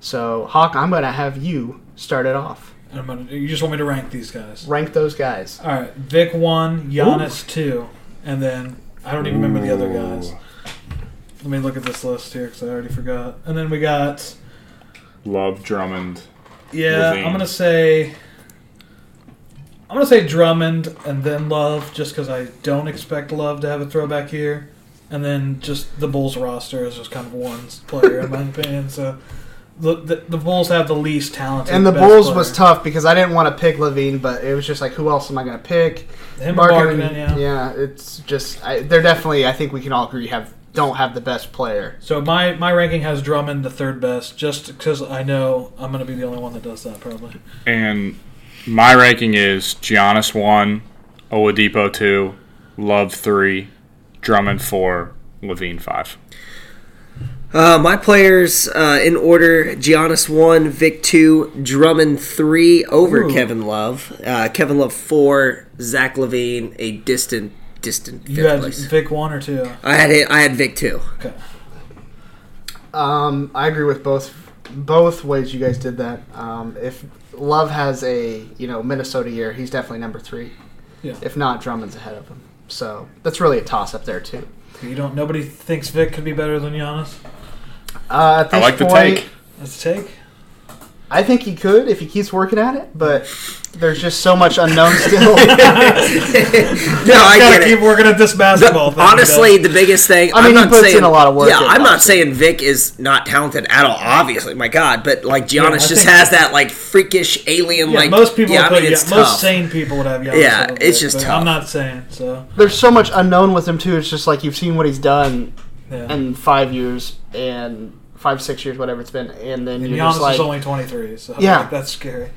So, Hawk, I'm going to have you start it off. I'm gonna, you just want me to rank these guys? Rank those guys. All right, Vic one, Giannis two, and then I don't even remember the other guys. Let me look at this list here because I already forgot. And then we got Love Drummond. yeah, LaVine. I'm gonna say I'm gonna say Drummond and then Love, just because I don't expect Love to have a throwback here, and then just the Bulls roster is just kind of one player in my opinion. So the, the the Bulls have the least talent. And the best Bulls player. was tough because I didn't want to pick LaVine, but it was just like, who else am I going to pick? Him and Markkanen, Markkanen, yeah. it's just I, they're definitely. I think we can all agree have don't have the best player. So my, my ranking has Drummond the third best, just because I know I'm going to be the only one that does that probably. And my ranking is Giannis 1, Oladipo 2, Love 3, Drummond 4, LaVine 5. Uh, my players uh, in order: Giannis one, Vic two, Drummond three over Ooh. Kevin Love, uh, Kevin Love four, Zach LaVine a distant, distant fifth You had place. Vic one or two. I had it, I had Vic two. Okay. Um, I agree with both both ways you guys did that. Um, if Love has a you know Minnesota year, he's definitely number three. Yeah. If not, Drummond's ahead of him. So that's really a toss up there too. You don't. Nobody thinks Vic could be better than Giannis. Uh, at I this like the take. Let's take. I think he could if he keeps working at it, but there's just so much unknown still. No, I Gotta keep it. working at this basketball. thing, Honestly, the biggest thing. I mean, am he not puts saying, in a lot of work Yeah, I'm not saying Vic is not talented at all. Obviously, my God, but like Giannis Yeah, just think- has that like freakish alien yeah, like. most people. yeah, would I mean, put, it's yeah, most sane people would have Giannis. Yeah, it's Vic, just tough. I'm not saying so. there's so much unknown with him too. It's just like you've seen what he's done Yeah. in five years and five, six years, whatever it's been, and then And you're Giannis just like, is only 23, so Yeah. like, that's scary.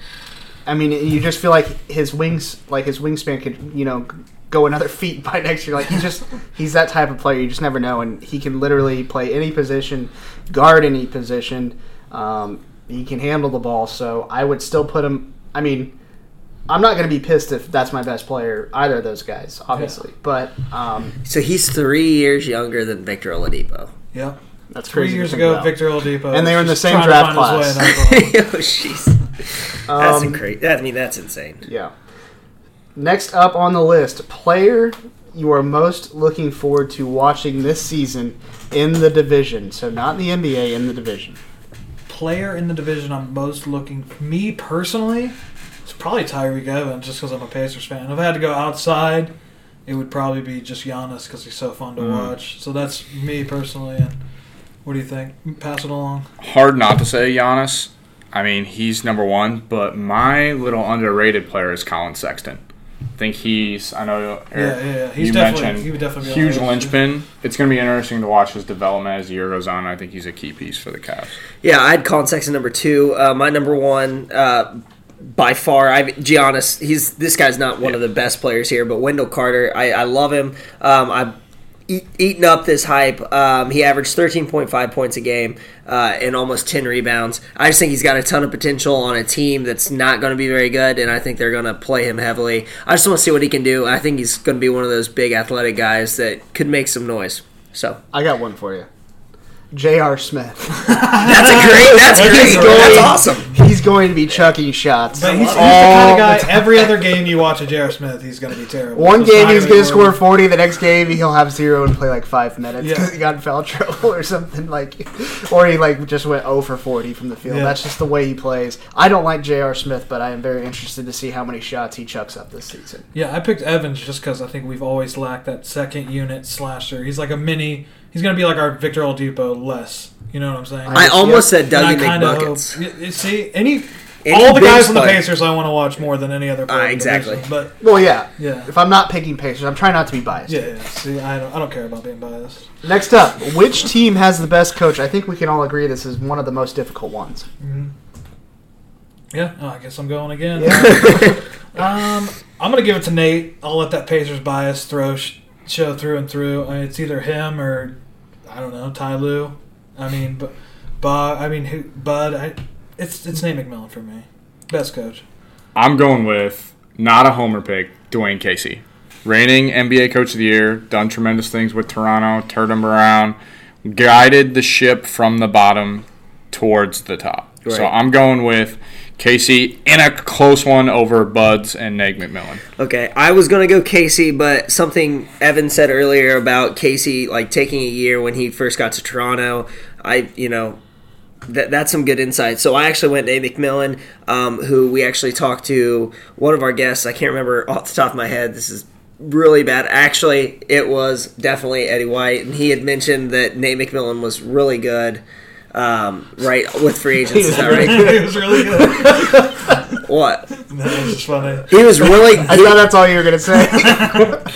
I mean, you just feel like his wings, like his wingspan, could you know go another feet by next year. Like he's just he's that type of player. You just never know, and he can literally play any position, guard any position. Um, he can handle the ball, so I would still put him. I mean, I'm not going to be pissed if that's my best player, either of those guys, obviously. But um, So he's three years younger than Victor Oladipo. Yeah. That's Three crazy. to years ago, about. Victor Oladipo, And they were in the same draft find class. oh, jeez. That's Um, great. I mean, that's insane. Yeah. Next up on the list, player you are most looking forward to watching this season in the division. So not in the NBA, in the division. player in the division I'm most looking. Me personally, it's probably Tyreke Evans, just because I'm a Pacers fan. If I had to go outside, it would probably be just Giannis because he's so fun to watch. So that's me personally. And what do you think? Pass it along. Hard not to say Giannis. I mean, he's number one, but my little underrated player is Collin Sexton. I think he's. I know. Eric, Yeah, yeah, yeah. He's you definitely- mentioned he would definitely be huge on linchpin. It's going to be interesting to watch his development as the year goes on. I think he's a key piece for the Cavs. Yeah, I had Collin Sexton number two. Uh, my number one, uh, by far, I Giannis. He's this guy's not one of the best players here, but Wendell Carter, I, I love him. Um, I've eat, eaten up this hype. Um, he averaged thirteen point five points a game uh, and almost ten rebounds. I just think he's got a ton of potential on a team that's not going to be very good, and I think they're going to play him heavily. I just want to see what he can do. I think he's going to be one of those big athletic guys that could make some noise. So I got one for you. J.R. Smith. That's a great. That's He's great. going- That's awesome. He's going to be chucking shots. But he's, he's the oh, kind of guy. Every other game you watch a J.R. Smith, he's going to be terrible. One It's game he's gonna going be to score 40. The next game he'll have zero and play like five minutes Yeah. because he got in foul trouble or something like, or he like just went 0 for 40 from the field. Yeah. That's just the way he plays. I don't like J.R. Smith, but I am very interested to see how many shots he chucks up this season. Yeah, I picked Evans just because I think we've always lacked that second unit slasher. He's like a mini. He's going to be like our Victor Oladipo less. You know what I'm saying? I almost said And I Dougie kinda McBuckets. hope- y- y- see, any, Any all the guys on the. Pacers I want to watch more than any other player. Ah, in the exactly. division. But Well, yeah. Yeah. If I'm not picking Pacers, I'm trying not to be biased. yeah, yeah. See, I don't, I don't care about being biased. Next up, which team has the best coach? I think we can all agree this is one of the most difficult ones. Yeah, oh, I guess I'm going again. Yeah. Um, I'm gonna give it to Nate. I'll let that Pacers bias throw sh- show through and through. I mean, it's either him or I don't know Ty Lue. I mean, but Bud. I mean, who, Bud. I, it's it's Nate McMillan for me, best coach. I'm going with not a homer pick, Dwane Casey. Reigning NBA Coach of the Year, done tremendous things with Toronto, turned them around, guided the ship from the bottom towards the top. So I'm going with Casey in a close one over Buds and Nate McMillan. Okay, I was gonna go Casey, but something Evan said earlier about Casey like taking a year when he first got to Toronto. I, you know, that that's some good insight. So I actually went Nate McMillan, um, who we actually talked to one of our guests. I can't remember off the top of my head. This is really bad. Actually, it was definitely Eddie White, and he had mentioned that Nate McMillan was really good. Um, right with free agents, is that right? it was really good. What? That was just funny. He was really. I thought that's all you were going to say.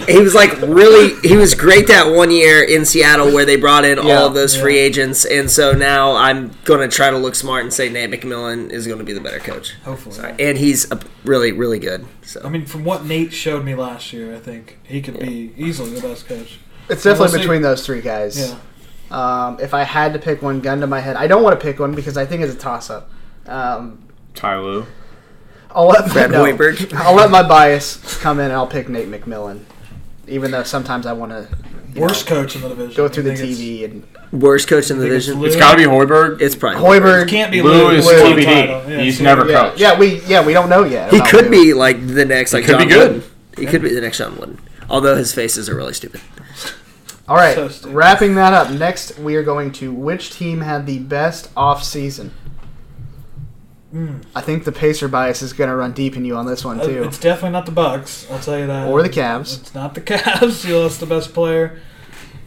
he was like really he was great that one year in Seattle where they brought in Yeah. all of those free agents and so now I'm going to try to look smart and say Nate McMillan is going to be the better coach. Hopefully. Sorry. And he's a, really really good. So I mean, from what Nate showed me last year, I think he could be easily the best coach. it's definitely We'll see. between those three guys. Yeah. Um, if I had to pick one, gun to my head, I don't want to pick one because I think it's a toss up. Um, Ty Lue. I'll let Fred no, Hoiberg. I'll let my bias come in and I'll pick Nate McMillan, even though sometimes I want to Worst coach in the division. go through the I think it's- TV and worst coach in the think it's division. Lue. It's got to be Hoiberg. It's probably Hoiberg. It can't be Lue Lue. is Lue TBD. title. Yeah, He's so- never Yeah, coached. yeah, we yeah we don't know yet. He about could Lue. be like the next like could John be good. Wooden. He could be the next John Wooden. Although his faces are really stupid. All right, So wrapping that up. Next, we are going to which team had the best off season. I think the Pacer bias is going to run deep in you on this one Uh, too, It's definitely not the Bucks. I'll tell you that. or the Cavs. It's not the Cavs. You lost the best player.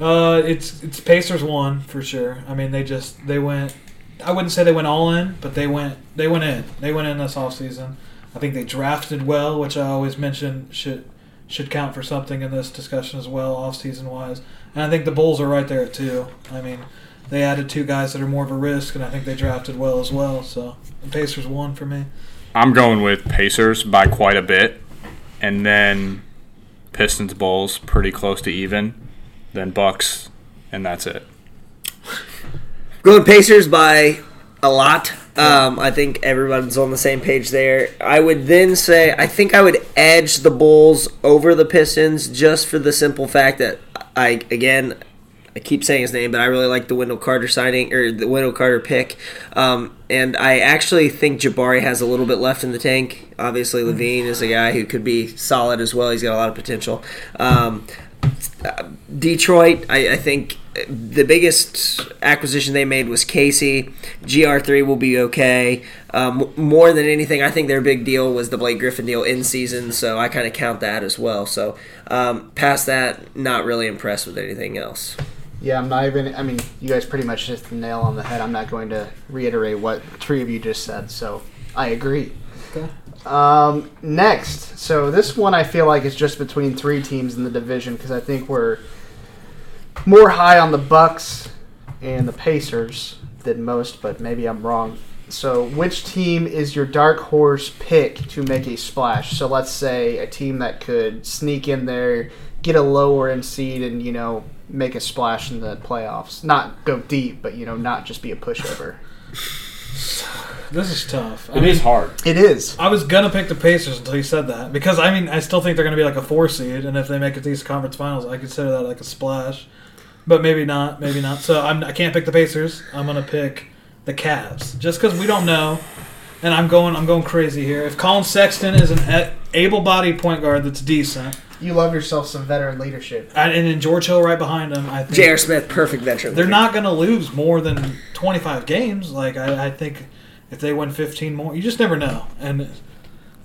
Uh, it's it's Pacers one for sure. I mean, they just they went. I wouldn't say they went all in, but they went they went in. They went in this offseason. I think they drafted well, which I always mention should should count for something in this discussion as well, offseason wise. And I think the Bulls are right there at two. I mean, they added two guys that are more of a risk, and I think they drafted well as well. So the Pacers won for me. I'm going with Pacers by quite a bit, and then Pistons Bulls pretty close to even, then Bucks, and that's it. Going Pacers by a lot. Um, I think everyone's on the same page there. I would then say I think I would edge the Bulls over the Pistons just for the simple fact that I again I keep saying his name, but I really like the Wendell Carter signing or the Wendell Carter pick. Um, and I actually think Jabari has a little bit left in the tank. Obviously, LaVine is a guy who could be solid as well. He's got a lot of potential. Um, Detroit, I, I think the biggest acquisition they made was Casey. GR3 will be okay. Um, more than anything, I think their big deal was the Blake Griffin deal in season, so I kind of count that as well. So um, past that, not really impressed with anything else. Yeah, I'm not even. I mean, you guys pretty much hit the nail on the head. I'm not going to reiterate what three of you just said, so I agree. Okay. Um, next, so this one I feel like is just between three teams in the division because I think we're more high on the Bucks and the Pacers than most, but maybe I'm wrong. So, which team is your dark horse pick to make a splash? So, let's say a team that could sneak in there, get a lower end seed, and you know make a splash in the playoffs. Not go deep, but you know not just be a pushover. This is tough. I It is hard. It is. I was gonna pick the Pacers until you said that because I mean I still think they're gonna be like a four seed, and if they make it to these conference finals, I consider that like a splash. But maybe not. Maybe not. So I'm, I can't pick the Pacers. I'm gonna pick the Cavs just because we don't know. And I'm going. I'm going crazy here. If Collin Sexton is an able-bodied point guard that's decent, You love yourself some veteran leadership. and, and then George Hill right behind him, I think J.R. Smith, perfect veteran. they're not going to lose more than 25 games. Like I, I think if they win 15 more, you just never know. And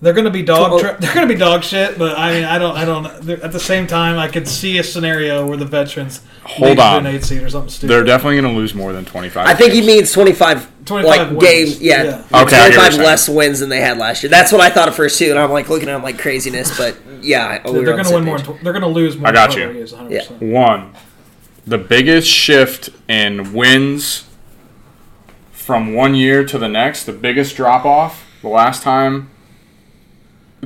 they're going to be dog. Tra- they're going to be dog shit. But I mean, I don't. I don't. At the same time, I could see a scenario where the veterans Hold make it to on. an eight seed or something stupid. They're definitely going to lose more than 25. I think he means 25, 25 like wins. games. Yeah, Yeah. Okay, I get 25 less wins than they had last year. That's what I thought at first too, and I'm like looking at him like craziness, but yeah, we they're were gonna the win same more. tw- They're going to lose more. I got than you. 20 games, 100%. Yeah. One, the biggest shift in wins from one year to the next, the biggest drop off, the last time, the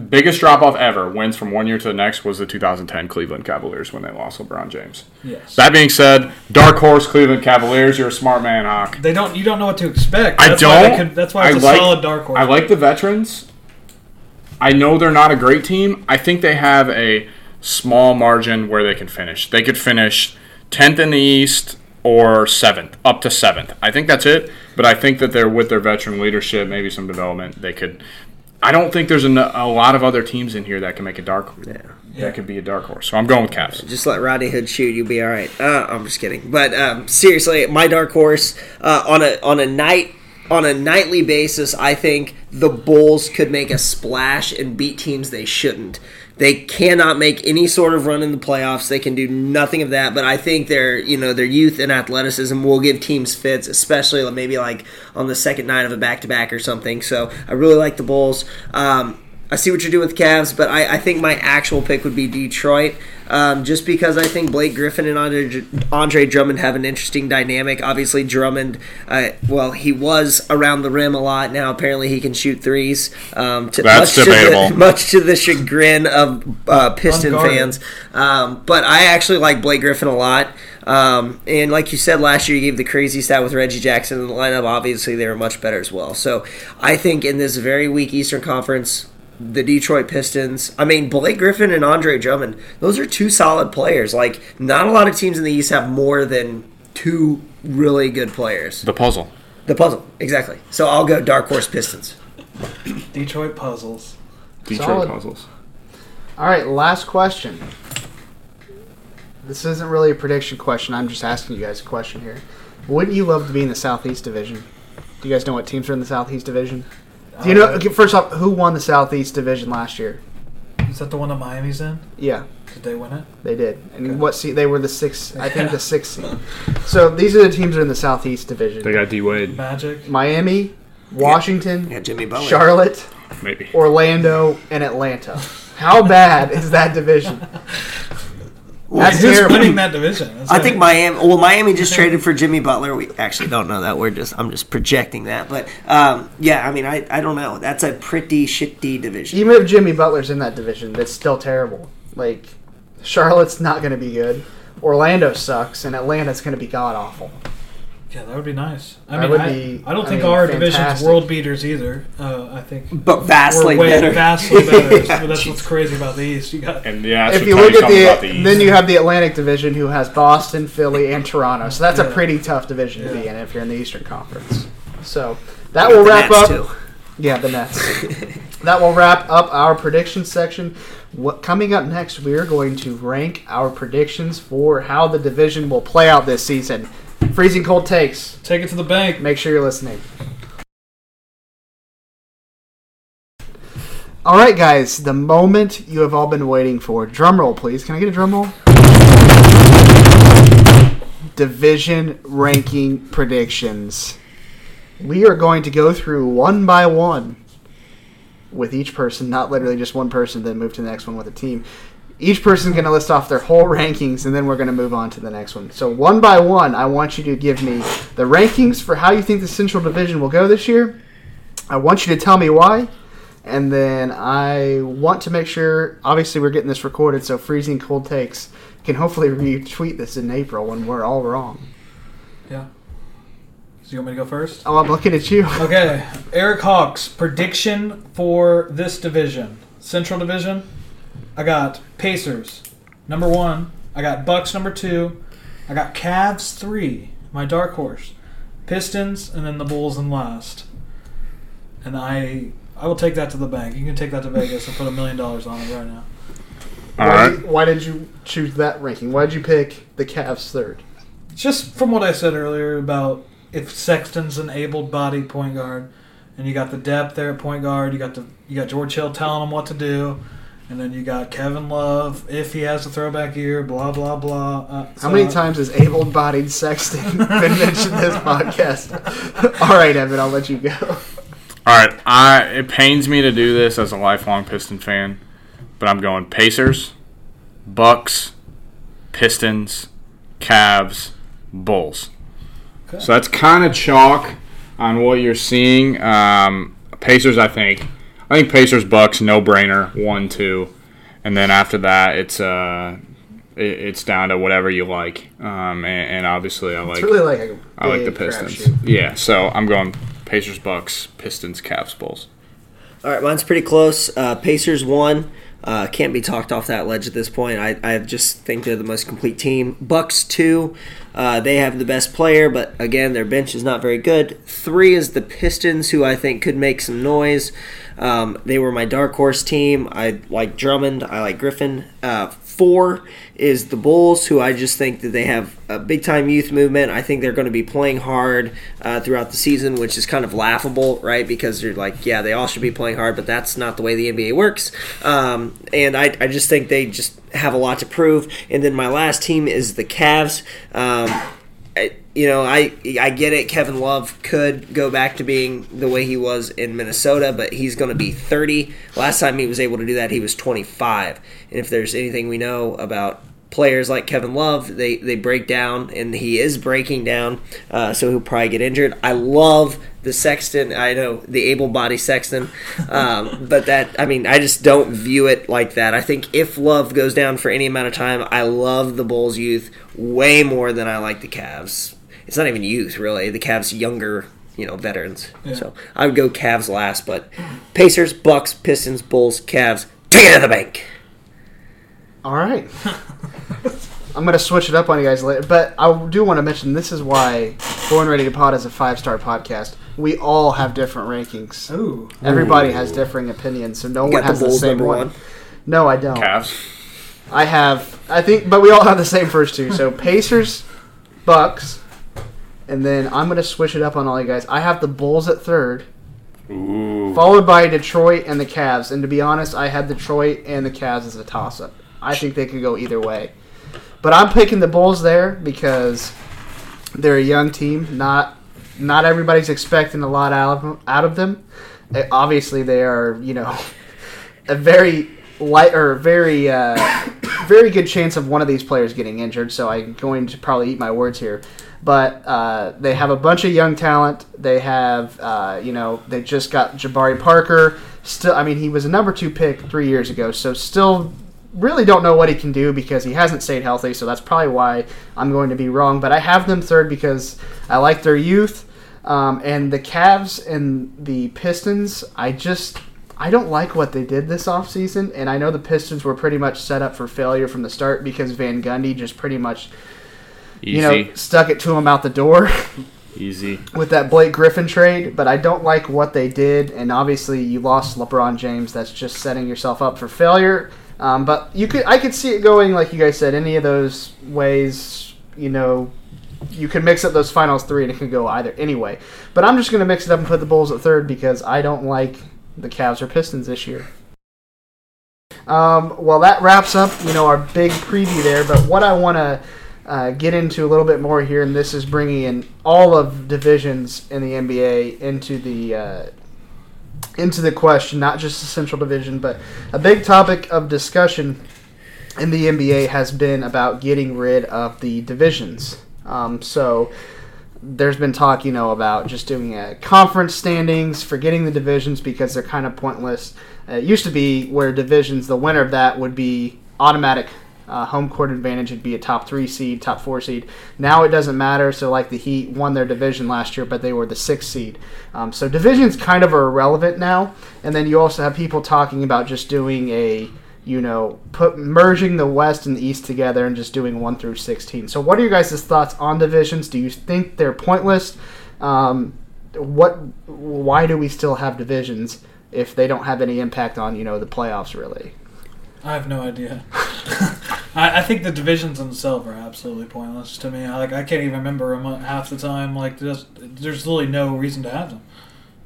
biggest drop off ever, wins from one year to the next was the 2010 Cleveland Cavaliers when they lost LeBron James. Yes. That being said, dark horse Cleveland Cavaliers, you're a smart man, Hawk. They don't. You don't know what to expect. I That's don't. Why could, that's why it's I a like- solid dark horse. I like the veterans. I know they're not a great team. I think they have a small margin where they can finish. They could finish 10th in the East or 7th, up to 7th. I think that's it. But I think that they're with their veteran leadership, maybe some development, they could. I don't think there's a, a lot of other teams in here that can make a dark. Yeah. That could be a dark horse. So I'm going with Cavs. Just let Rodney Hood shoot, you'll be all right. Uh, I'm just kidding, but um, seriously, my dark horse uh, on a on a night on a nightly basis, I think the Bulls could make a splash and beat teams they shouldn't. They cannot make any sort of run in the playoffs. They can do nothing of that. But I think their you know their youth and athleticism will give teams fits, especially maybe like on the second night of a back to back or something. So I really like the Bulls. Um, I see what you're doing with Cavs, but I, I think my actual pick would be Detroit, um, just because I think Blake Griffin and Andre, Andre Drummond have an interesting dynamic. Obviously, Drummond, uh, well, he was around the rim a lot. Now apparently he can shoot threes. Um, to, That's much To the, much to the chagrin of uh, Piston fans, um, but I actually like Blake Griffin a lot. Um, and like you said last year, you gave the crazy stat with Reggie Jackson in the lineup. Obviously, they were much better as well. So I think in this very weak Eastern Conference, the Detroit Pistons. I mean, Blake Griffin and Andre Drummond. Those are two solid players. Like, not a lot of teams in the East have more than two really good players. The puzzle. The puzzle, exactly. So I'll go Dark Horse Pistons. Detroit puzzles. Detroit Solid. puzzles. All right, last question. This isn't really a prediction question. I'm just asking you guys a question here. Wouldn't you love to be in the Southeast Division? Do you guys know what teams are in the Southeast Division? Do you know? Okay, first off, who won the Southeast Division last year? Is that the one that Miami's in? Yeah, Did they win it? they did. And what seed? They were the sixth. I think the sixth seed. So these are the teams that are in the Southeast Division: They got D Wade, Magic. Miami, Washington, Yeah, Jimmy Butler. Charlotte, maybe. Orlando, and Atlanta. How bad is that division? That's Who's terrible. winning that division? That's I it. think Miami. Well, Miami just traded for Jimmy Butler. We actually don't know that. We're just. I'm just projecting that. But um, yeah, I mean, I, I don't know. That's a pretty shitty division. Even if Jimmy Butler's in that division, that's still terrible. Like, Charlotte's not going to be good. Orlando sucks, and Atlanta's going to be god awful. Yeah, that would be nice. I mean, I, be, I don't I think mean, our division's fantastic. world beaters either. Uh, I think But vastly we're way better. vastly better. Yeah, but that's jeez. what's crazy about the East. You got And yeah, if you look at the, the East. then you have the Atlantic Division, who has Boston, Philly, and Toronto. So that's a pretty tough division to be in if you're in the Eastern Conference. So that will wrap Nets, up. too. Yeah, the Nets. that will wrap up our prediction section. What coming up next? We are going to rank our predictions for how the division will play out this season. Freezing cold takes. take it to the bank. Make sure you're listening. All right, guys, the moment you have all been waiting for. Drum roll, please. Can I get a drum roll? Division ranking predictions. We are going to go through one by one with each person, not literally just one person, then move to the next one with a team. Each person's going to list off their whole rankings, and then we're going to move on to the next one. So, one by one, I want you to give me the rankings for how you think the Central Division will go this year. I want you to tell me why, and then I want to make sure. Obviously, we're getting this recorded, so freezing cold takes can hopefully retweet this in April when we're all wrong. Yeah. So you want me to go first? Oh, I'm looking at you. Okay, Eric Hawks prediction for this division, Central Division. I got Pacers number one. I got Bucks number two. I got Cavs three, my dark horse, Pistons, and then the Bulls in last. And I I will take that to the bank. You can take that to Vegas and put a million dollars on it right now. All why, right. did, why did you choose that ranking? Why did you pick the Cavs third? Just from what I said earlier about if Sexton's an able-bodied point guard, and you got the depth there at point guard, you got the you got George Hill telling him what to do, and then you got Kevin Love if he has a throwback year, blah blah blah. Uh, How many times has able-bodied Sexton been mentioned in this podcast? All right, Evan, I'll let you go. All right. I it pains me to do this as a lifelong Piston fan, but I'm going Pacers, Bucks, Pistons, Cavs, Bulls. So that's kind of chalk on what you're seeing. Um, Pacers, I think. I think Pacers, Bucks, no brainer, one, two, and then after that, it's uh, it, it's down to whatever you like. Um, and, and obviously, I like It's really like a I like the Pistons. Yeah, so I'm going Pacers, Bucks, Pistons, Cavs, Bulls. All right, mine's pretty close. Uh, Pacers one. Uh, can't be talked off that ledge at this point. I, I just think they're the most complete team. Bucks two. Uh, they have the best player, but again, their bench is not very good. Three is the Pistons, who I think could make some noise. Um, they were my dark horse team. I like Drummond. I like Griffin. Uh, four is the Bulls, who I just think that they have a big time youth movement. I think they're going to be playing hard uh, throughout the season, which is kind of laughable, right? Because you're like, yeah, they all should be playing hard, but that's not the way the NBA works. Um, and I, I just think they just have a lot to prove. And then my last team is the Cavs. Um, I, you know, I I get it. Kevin Love could go back to being the way he was in Minnesota, but he's going to be 30. Last time he was able to do that, he was 25. And if there's anything we know about players like Kevin Love, they they break down, and he is breaking down. Uh, so he'll probably get injured. I love the Sexton. I know the able-bodied Sexton, um, but that I mean, I just don't view it like that. I think if Love goes down for any amount of time, I love the Bulls' youth way more than I like the Cavs. It's not even youth, really. The Cavs' younger, you know, veterans. So I would go Cavs last, but Pacers, Bucks, Pistons, Bulls, Cavs, take it to the bank. All right. I'm gonna switch it up on you guys later, but I do want to mention this is why Born Ready to Pod is a five star podcast. We all have different rankings. Ooh. Everybody has differing opinions, so no one got the has the, same one. one? No, I don't. Cavs. I have, I think, but we all have the same first two. So Pacers, Bucks, and then I'm gonna switch it up on all you guys. I have the Bulls at third, Ooh. followed by Detroit and the Cavs. And to be honest, I had Detroit and the Cavs as a toss up. I think they could go either way. But I'm picking the Bulls there because they're a young team. Not not everybody's expecting a lot out of them. Out of them. Uh, Obviously, they are you know a very light or very uh, very good chance of one of these players getting injured. So I'm going to probably eat my words here. But uh, they have a bunch of young talent. They have uh, you know they just got Jabari Parker. Still, I mean he was a number two pick three years ago. So still really don't know what he can do because he hasn't stayed healthy. So that's probably why I'm going to be wrong. But I have them third because I like their youth. Um, and the Cavs and the Pistons, I just I don't like what they did this offseason. And I know the Pistons were pretty much set up for failure from the start because Van Gundy just pretty much Easy. you know stuck it to him out the door. Easy. with that Blake Griffin trade, but I don't like what they did. And obviously, you lost LeBron James. That's just setting yourself up for failure. Um, but you could, I could see it going like you guys said, any of those ways. You know, you can mix up those finals three, and it could go either anyway. But I'm just going to mix it up and put the Bulls at third because I don't like the Cavs or Pistons this year. Um, well, that wraps up, you know, our big preview there. But what I want to uh, get into a little bit more here, and this is bringing in all of divisions in the NBA into the uh, into the question, not just the Central Division, but a big topic of discussion in the NBA has been about getting rid of the divisions. Um, so there's been talk, you know, about just doing a conference standings, forgetting the divisions because they're kind of pointless. Uh, it used to be where divisions, the winner of that would be automatic uh, home court advantage. It'd be a top three seed, top four seed. Now it doesn't matter. So, like the Heat won their division last year, but they were the sixth seed. Um, so divisions kind of are irrelevant now. And then you also have people talking about just doing a you know, put merging the West and the East together and just doing one through sixteen. So, what are your guys' thoughts on divisions? Do you think they're pointless? Um, what? Why do we still have divisions if they don't have any impact on you know the playoffs? Really? I have no idea. I, I think the divisions themselves are absolutely pointless to me. I, like I can't even remember them half the time. Like there's there's really no reason to have them.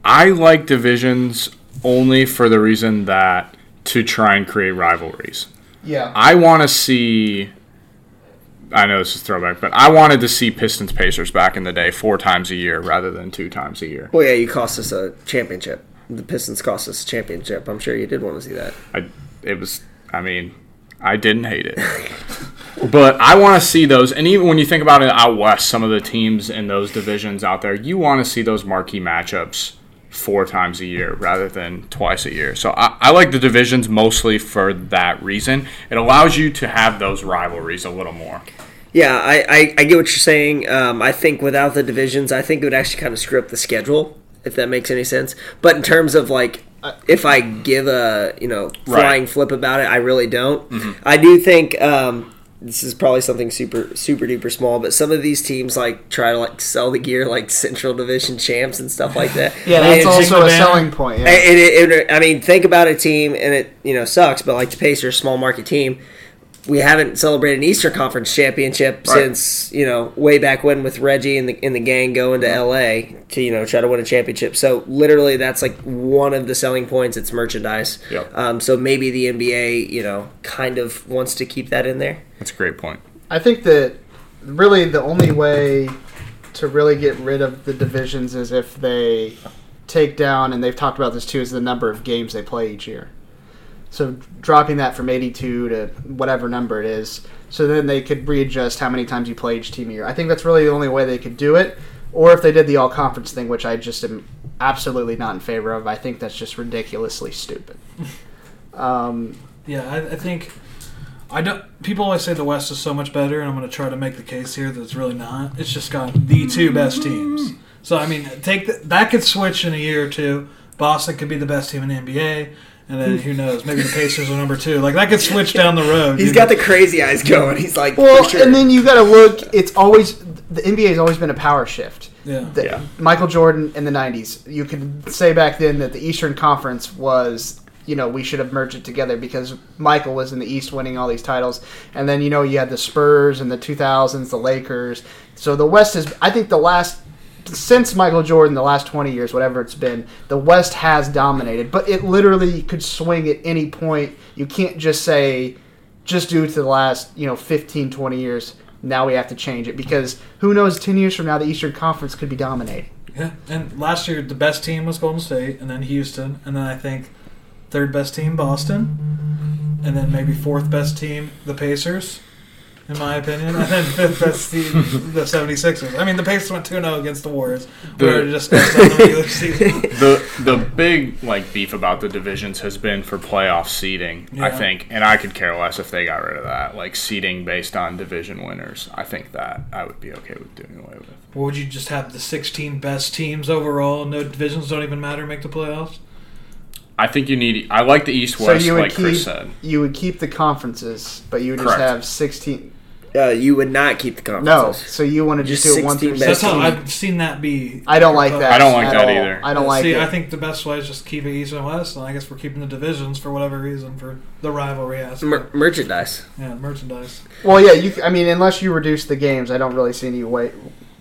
I like divisions only for the reason that to try and create rivalries. Yeah. I want to see. I know this is throwback, but I wanted to see Pistons Pacers back in the day four times a year rather than two times a year. Well, yeah, you cost us a championship. The Pistons cost us a championship. I'm sure you did want to see that. I, it was. I mean, I didn't hate it, but I want to see those. And even when you think about it out west, some of the teams in those divisions out there, you want to see those marquee matchups four times a year rather than twice a year. So I, I like the divisions mostly for that reason. It allows you to have those rivalries a little more. Yeah, I, I, I get what you're saying. Um, I think without the divisions, I think it would actually kind of screw up the schedule, if that makes any sense. But in terms of like, if I give a you know flying Right. flip about it, I really don't. I do think um, this is probably something super super duper small, but some of these teams like try to like sell the gear like Central Division champs and stuff like that. Yeah, that's it's also a selling point. Yeah. it, it, I mean, think about a team, and it you know sucks, but like the Pacers, small market team, we haven't celebrated an Eastern Conference championship Right. since you know way back when with Reggie and the and the gang going to LA to you know try to win a championship. So literally, that's like one of the selling points. It's merchandise. Yep. Um, so maybe the NBA, you know, kind of wants to keep that in there. That's a great point. I think that really the only way to really get rid of the divisions is if they take down, and they've talked about this too, is the number of games they play each year. So dropping that from 82 to whatever number it is, so then they could readjust how many times you play each team a year. I think that's really the only way they could do it. Or if they did the all conference thing, which I just am absolutely not in favor of. I think that's just ridiculously stupid. Um, Yeah, I, I think I don't. People always say the West is so much better, and I'm going to try to make the case here that it's really not. It's just got the two best teams. So I mean, take the, that could switch in a year or two. Boston could be the best team in the NBA, and then who knows? Maybe the Pacers are number two. Like that could switch down the road. He's got know? the crazy eyes going. He's like, Well, for sure. and then you got to look. It's always the NBA has always been a power shift. Yeah. The- Yeah. Michael Jordan in the '90s. You could say back then that the Eastern Conference was, you know, we should have merged it together because Michael was in the East winning all these titles, and then you know you had the Spurs in the 2000s, the Lakers. So the West is, I think, the last since Michael Jordan, the last 20 years, whatever it's been, the West has dominated, but it literally could swing at any point. You can't just say, just due to the last, you know, 15, 20 years, now we have to change it because who knows, 10 years from now, the Eastern Conference could be dominating. Yeah, and last year the best team was Golden State, and then Houston, and then I think third best team Boston, and then maybe fourth best team the Pacers, in my opinion, and then fifth best team the 76ers. I mean, the Pacers went 2-0 against the Warriors. The- where it just goes down the regular season. the the big like beef about the divisions has been for playoff seeding, I think, and I could care less if they got rid of that, like seeding based on division winners. I think that I would be okay with doing away with. Or would you just have the 16 best teams overall? No divisions don't even matter. Make the playoffs. I think you need. I like the East So West, you would like keep Chris said. you would keep the conferences, but you would just have 16. Uh, you would not keep the conference. No, so you want to just, Just do it one 16 through best That's how 16. I've seen that be. I don't like that. I don't like at that all. either. I don't like See, it. I think the best way is just keep it East and West, and I guess we're keeping the divisions for whatever reason for the rivalry aspect. Mer- merchandise. yeah, merchandise. Well, yeah, you. I mean, unless you reduce the games, I don't really see any way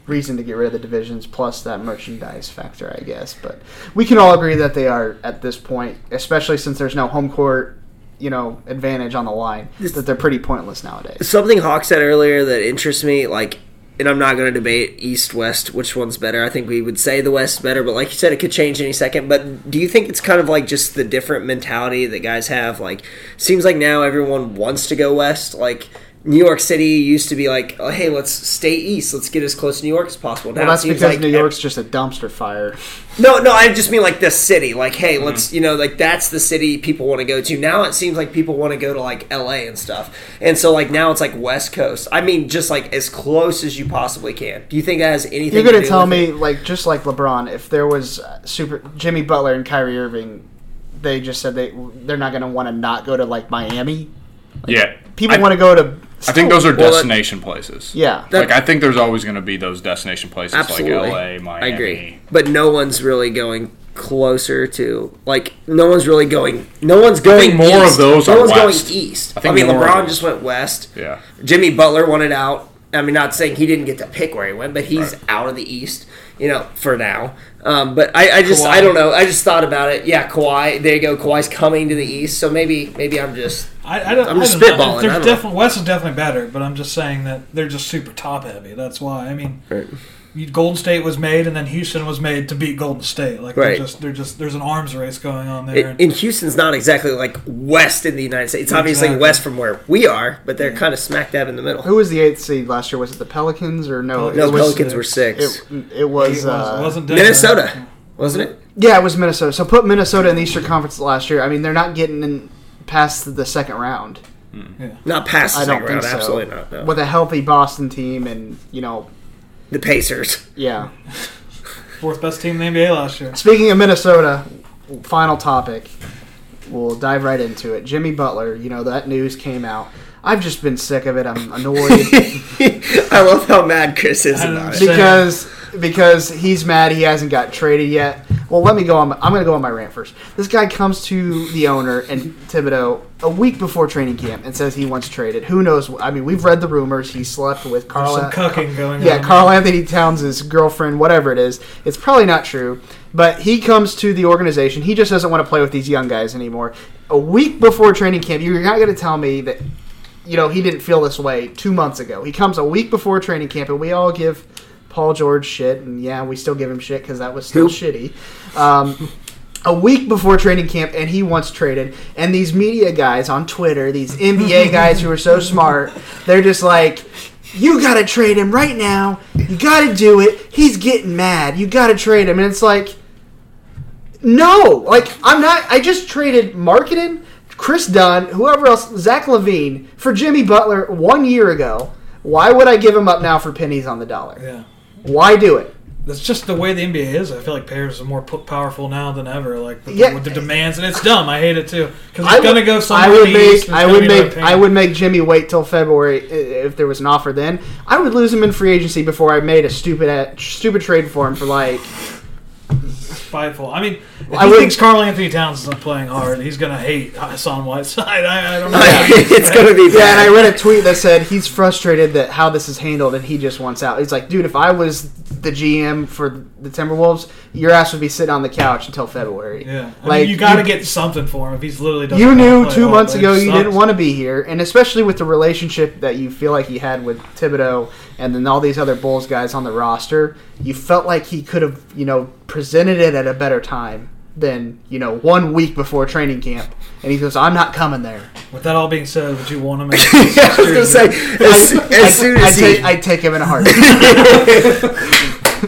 reason to get rid of the divisions plus that merchandise factor, I guess. But we can all agree that they are at this point, especially since there's no home court, you know, advantage on the line, that they're pretty pointless nowadays. Something Hawk said earlier that interests me, like, and I'm not going to debate East West which one's better. I think we would say the West better, but like you said, it could change any second. But do you think it's kind of like just the different mentality that guys have? Like, seems like now everyone wants to go West. Like, New York City used to be like, oh, hey, let's stay East. Let's get as close to New York as possible. Now Well, that's it seems because like New York's just a dumpster fire. No, no, I just mean like the city. Like, hey, let's you know, like that's the city people want to go to. Now it seems like people want to go to like L.A. and stuff, and so like now it's like West Coast. I mean, just like as close as you possibly can. Do you think that has anything? You're to gonna tell me, it? like, just like LeBron, if there was uh, super Jimmy Butler and Kyrie Irving, they just said they they're not going to want to not go to like Miami. Yeah, People want to go to. I think those are Well, that- destination places. Yeah. like I think there's always going to be those destination places Absolutely. like L.A., Miami. I agree. But no one's really going closer to like no one's really going no one's going think more east. of those no are one's west. going east I I, mean LeBron just went west Yeah, Jimmy Butler wanted out I mean not saying he didn't get to pick where he went but he's Right. out of the east you know for now um, but I, I just Kawhi. I don't know I just thought about it yeah Kawhi there you go Kawhi's coming to the east so maybe maybe I'm just I, I don't, I'm I just don't spitballing, I definitely West is definitely better, but I'm just saying that they're just super top heavy. That's why. I mean, you- Golden State was made, and then Houston was made to beat Golden State. Like Right. they're just they're just there's an arms race going on there. it, and Houston's not exactly like west in the United States it's obviously Exactly. west from where we are but they're kind of smack dab in the middle Who was the eighth seed last year? Was it the Pelicans or no? no it was, Pelicans were six It, it was. It uh, wasn't Minnesota wasn't it Yeah, it was Minnesota. So put Minnesota in the Eastern Conference last year. I mean, they're not getting in past the second round. Not past the I don't second think round, so. absolutely not. No. With a healthy Boston team, and you know, The Pacers. yeah. Fourth best team in the NBA last year. Speaking of Minnesota, final topic. We'll dive right into it. Jimmy Butler. You know that news came out. I've just been sick of it. I'm annoyed I love how mad Chris is about it. Because because he's mad he hasn't got traded yet. Well, let me go on. My, I'm going to go on my rant first. This guy comes to the owner and Thibodeau a week before training camp and says he wants traded. Who knows? I mean, we've read the rumors. He slept with There's Karl. some cucking going Yeah, on. Carl Anthony Towns' girlfriend, whatever it is. It's probably not true, but he comes to the organization. He just doesn't want to play with these young guys anymore. A week before training camp, you're not going to tell me that, you know, he didn't feel this way two months ago. He comes a week before training camp, and we all give Paul George shit, and yeah, we still give him shit because that was still shitty. Um, a week before training camp, and he wants traded. And these media guys on Twitter, these NBA guys who are so smart, they're just like, "You got to trade him right now. You got to do it. He's getting mad. You got to trade him." And it's like, no, like I'm not. I just traded Markkanen, Kris Dunn, whoever else, Zach LaVine for Jimmy Butler one year ago. Why would I give him up now for pennies on the dollar? Yeah. Why do it? That's just the way the NBA is. I feel like players are more p- powerful now than ever. Like with, Yeah. the, with the demands, and it's dumb. I hate it too because I it's gonna would- go I somewhere. would in the East, make. I would make. I would make Jimmy wait till February if there was an offer. Then I would lose him in free agency before I made a stupid, a- stupid trade for him for like. Spiteful. I mean, if I he would- thinks Karl-Anthony Towns isn't playing hard, he's gonna hate Hassan Whiteside. I, I don't know. it's gonna be Yeah, and I read a tweet that said he's frustrated that how this is handled and he just wants out. He's like, dude, if I was the GM for the Timberwolves, your ass would be sitting on the couch until February. Yeah, I like mean, you got to get something for him if he's literally. You knew two months ago you didn't want to be here, and especially with the relationship that you feel like he had with Thibodeau and then all these other Bulls guys on the roster, you felt like he could have, you know, presented it at a better time than, you know, one week before training camp. And he goes, I'm not coming there. With that all being said, would you want him? In I was gonna say as, as soon I'd, as he, take, I'd take him in a heartbeat.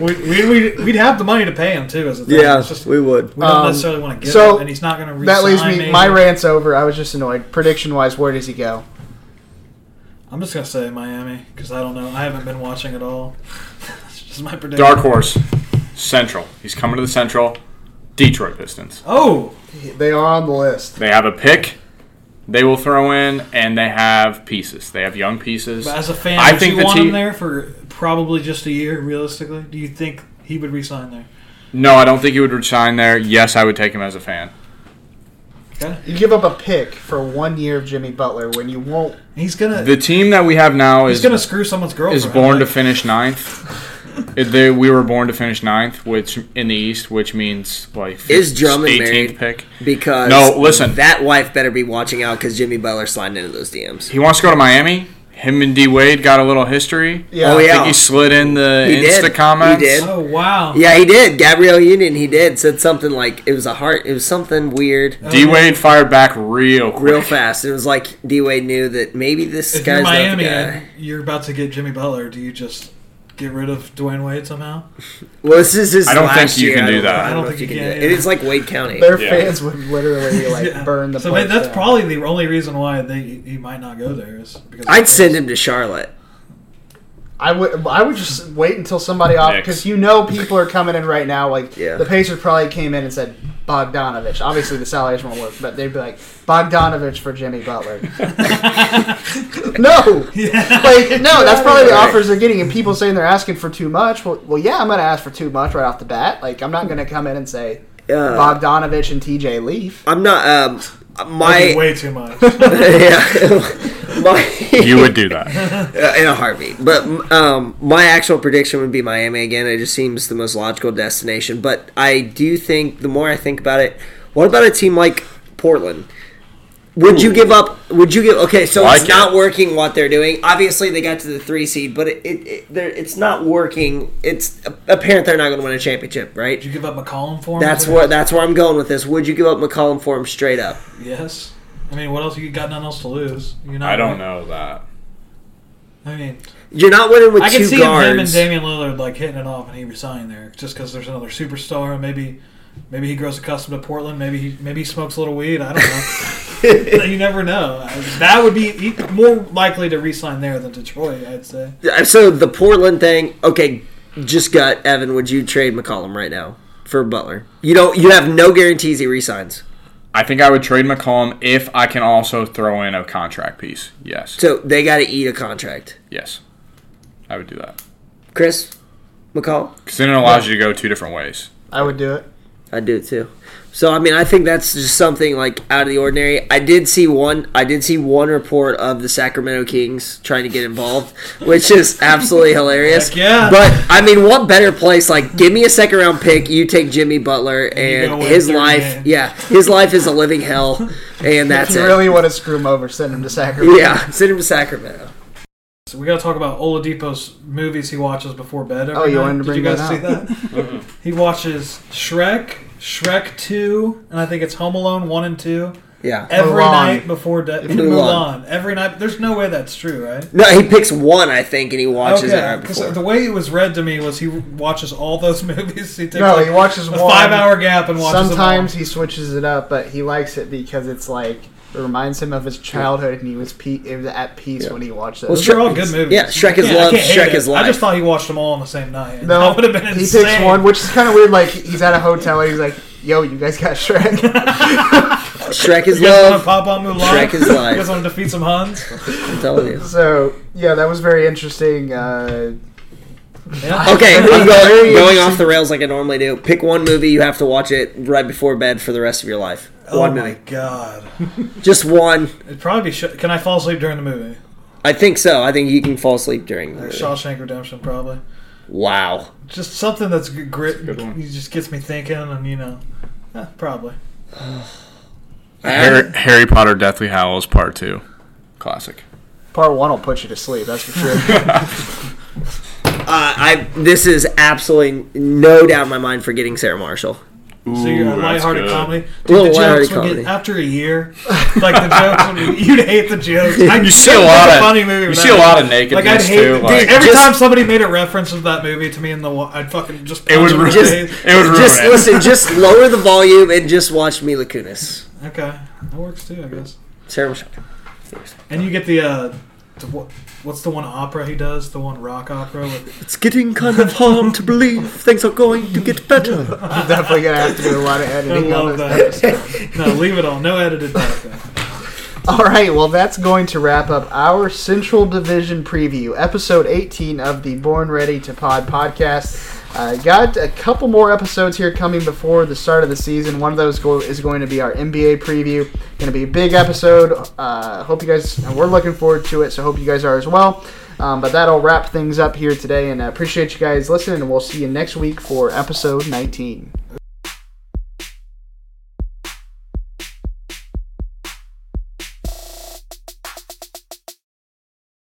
we, we, we'd, we'd have the money to pay him too. As a thing. yeah, just, we would. we don't Um, necessarily want to get so him, and he's not going to. that leaves me, my rant's over. I was just annoyed. Prediction wise, where does he go? I'm just going to say Miami because I don't know. I haven't been watching at all. It's just my prediction. Dark horse, Central. He's coming to the Central. Detroit Pistons. Oh, They are on the list. They have a pick. They will throw in, and they have pieces. They have young pieces. but as a fan, I would think you the want team. him there for probably just a year? Realistically, do you think he would resign there? No, I don't think he would resign there. Yes, I would take him as a fan. Okay, You give up a pick for one year of Jimmy Butler when you won't. he's gonna The team that we have now he's is gonna screw someone's girl. is born to finish ninth. It- they, we were born to finish ninth, which in the East, which means like Is Drummond 18th married? pick. Because No, listen. that wife better be watching out because Jimmy Butler sliding into those DMs. He wants to go to Miami. Him and D Wade got a little history. Yeah. Oh, I yeah. think he slid in the He Insta did. comments. He did. Oh wow! Yeah, he did. Gabrielle Union, he did. Said something like it was a heart. It was something weird, D oh. Wade fired back real quick. real fast. It was like D Wade knew that maybe this If guy's you're not Miami the guy. you're about to get Jimmy Butler, do you just get rid of Dwyane Wade somehow? Well, this is his I don't last think you year. can do that. I I don't don't think think you you can. can do that. It either. is like Wade County. Their Yeah. fans would literally like Yeah. burn the So place that's down. probably the only reason why they he might not go there is because I'd send him to Charlotte. I would I would just wait until somebody off because you know people are coming in right now. Like Yeah. the Pacers probably came in and said Bogdanovich. Obviously the salaries won't work, but they'd be like Bogdanovich for Jimmy Butler. no, like no, that's probably the offers they're getting, and people saying they're asking for too much. Well, well, yeah, I'm gonna ask for too much right off the bat. Like I'm not gonna come in and say Uh, Bogdanovich and TJ Leaf. I'm not. Um, That'd my be way too much. yeah, my You would do that. Uh, in a heartbeat. But um, my actual prediction would be Miami again. It just seems the most logical destination. But I do think the more I think about it, what about a team like Portland? Would you give up? Would you give? Okay, so Like it's not it. working what they're doing. Obviously, they got to the three seed, but it, it, it they're, it's not working. It's apparent they're not going to win a championship, right? Did you give up McCollum for him? That's where that's where I'm going with this. Would you give up McCollum for him straight up? Yes. I mean, what else? have You got nothing else to lose. You're not I don't know that. I mean, You're not winning with I can two see guards. him and Damian Lillard like hitting it off and he resigned there just because there's another superstar. Maybe, maybe he grows accustomed to Portland. Maybe he maybe he smokes a little weed. I don't know. you never know. That would be more likely to resign there than Detroit. I'd say. So the Portland thing, okay, just got Evan. Would you trade McCollum right now for Butler? You don't. You have no guarantees he resigns. I think I would trade McCollum if I can also throw in a contract piece. Yes. So they got to eat a contract. Yes. I would do that. Chris McCollum, Because then it allows you to go two different ways. I would do it. I'd do it too. So I mean, I think that's just something like out of the ordinary. I did see one. I did see one report of the Sacramento Kings trying to get involved, which is absolutely hilarious. Heck yeah. But I mean, what better place? Like, give me a second round pick. You take Jimmy Butler, you and his life. games. Yeah, his life is a living hell, and that's if you it. really want to screw him over, send him to Sacramento. Yeah, send him to Sacramento. So we got to talk about Oladipo's movies he watches before bed. Every Oh, you night. wanted to bring Did you guys that see that? he watches Shrek, Shrek Two, and I think it's Home Alone One and Two Yeah. every Mulan. night before bed. Mulan. Mulan. Every night. There's no way that's true, right? No, he picks one, I think, and he watches it Okay, right because before. the way it was read to me was he watches all those movies. He takes No, like he watches a one. five-hour gap and watches Sometimes them he switches it up, but he likes it because it's like it reminds him of his childhood, and he was pe- it was at peace when he watched Well, those. all. They're all good movies. Yeah, Shrek is I I love, can't hate Shrek it. is life. I just thought he watched them all on the same night. no, that would have been he insane. picks one, which is kind of weird. Like he's at a hotel, and he's like, "Yo, you guys got Shrek." Shrek is You guys want love. to pop on Mulan? Shrek is life. You guys want to defeat some Huns? I'm telling you. so yeah, that was very interesting. Uh, Yeah. Okay, I'm Very going, going off the rails like I normally do. Pick one movie you have to watch it right before bed for the rest of your life. Oh one my movie, god! just one. It'd probably be. Sh- Can I fall asleep during the movie? I think so. I think you can fall asleep during the Or movie. Shawshank Redemption, probably. Wow. Just something that's g- grit. good one. It just gets me thinking, and you know, eh, probably. Harry, Harry Potter Deathly Hallows Part 2. Classic. part one will put you to sleep. That's for sure. Uh, I this is absolutely no doubt in my mind Forgetting Sarah Marshall. So you're a Ooh, that's lighthearted good. comedy. Little Dude, the lighthearted jokes would comedy. get after a year. Like the jokes, would be, you'd hate the jokes. I, You see a it was lot a of funny movie. You with see that. a lot of Like I'd nakedness hate too. dude, Like, every just- time somebody made a reference of that movie to me in the, wa- I'd fucking just it would punch him in ruin the Just- it. Would ruin Just it. listen. Just lower the volume and just watch Mila Kunis. Okay, that works too, I guess. Sarah Marshall. And you get the uh, the, what, what's the one opera he does? The one rock opera with It's getting kind of hard to believe things are going to get better. I'm definitely gonna have to do a lot of I editing on love this that. no, leave it all. No edited back. then. All right, well, that's going to wrap up our Central Division preview, episode 18 of the Born Ready to Pod podcast. Uh, got a couple more episodes here coming before the start of the season. One of those go- is going to be our NBA preview. Going to be a big episode. Uh, hope you guys, we're looking forward to it. So hope you guys are as well. Um, but that'll wrap things up here today, and I appreciate you guys listening. And we'll see you next week for episode 19.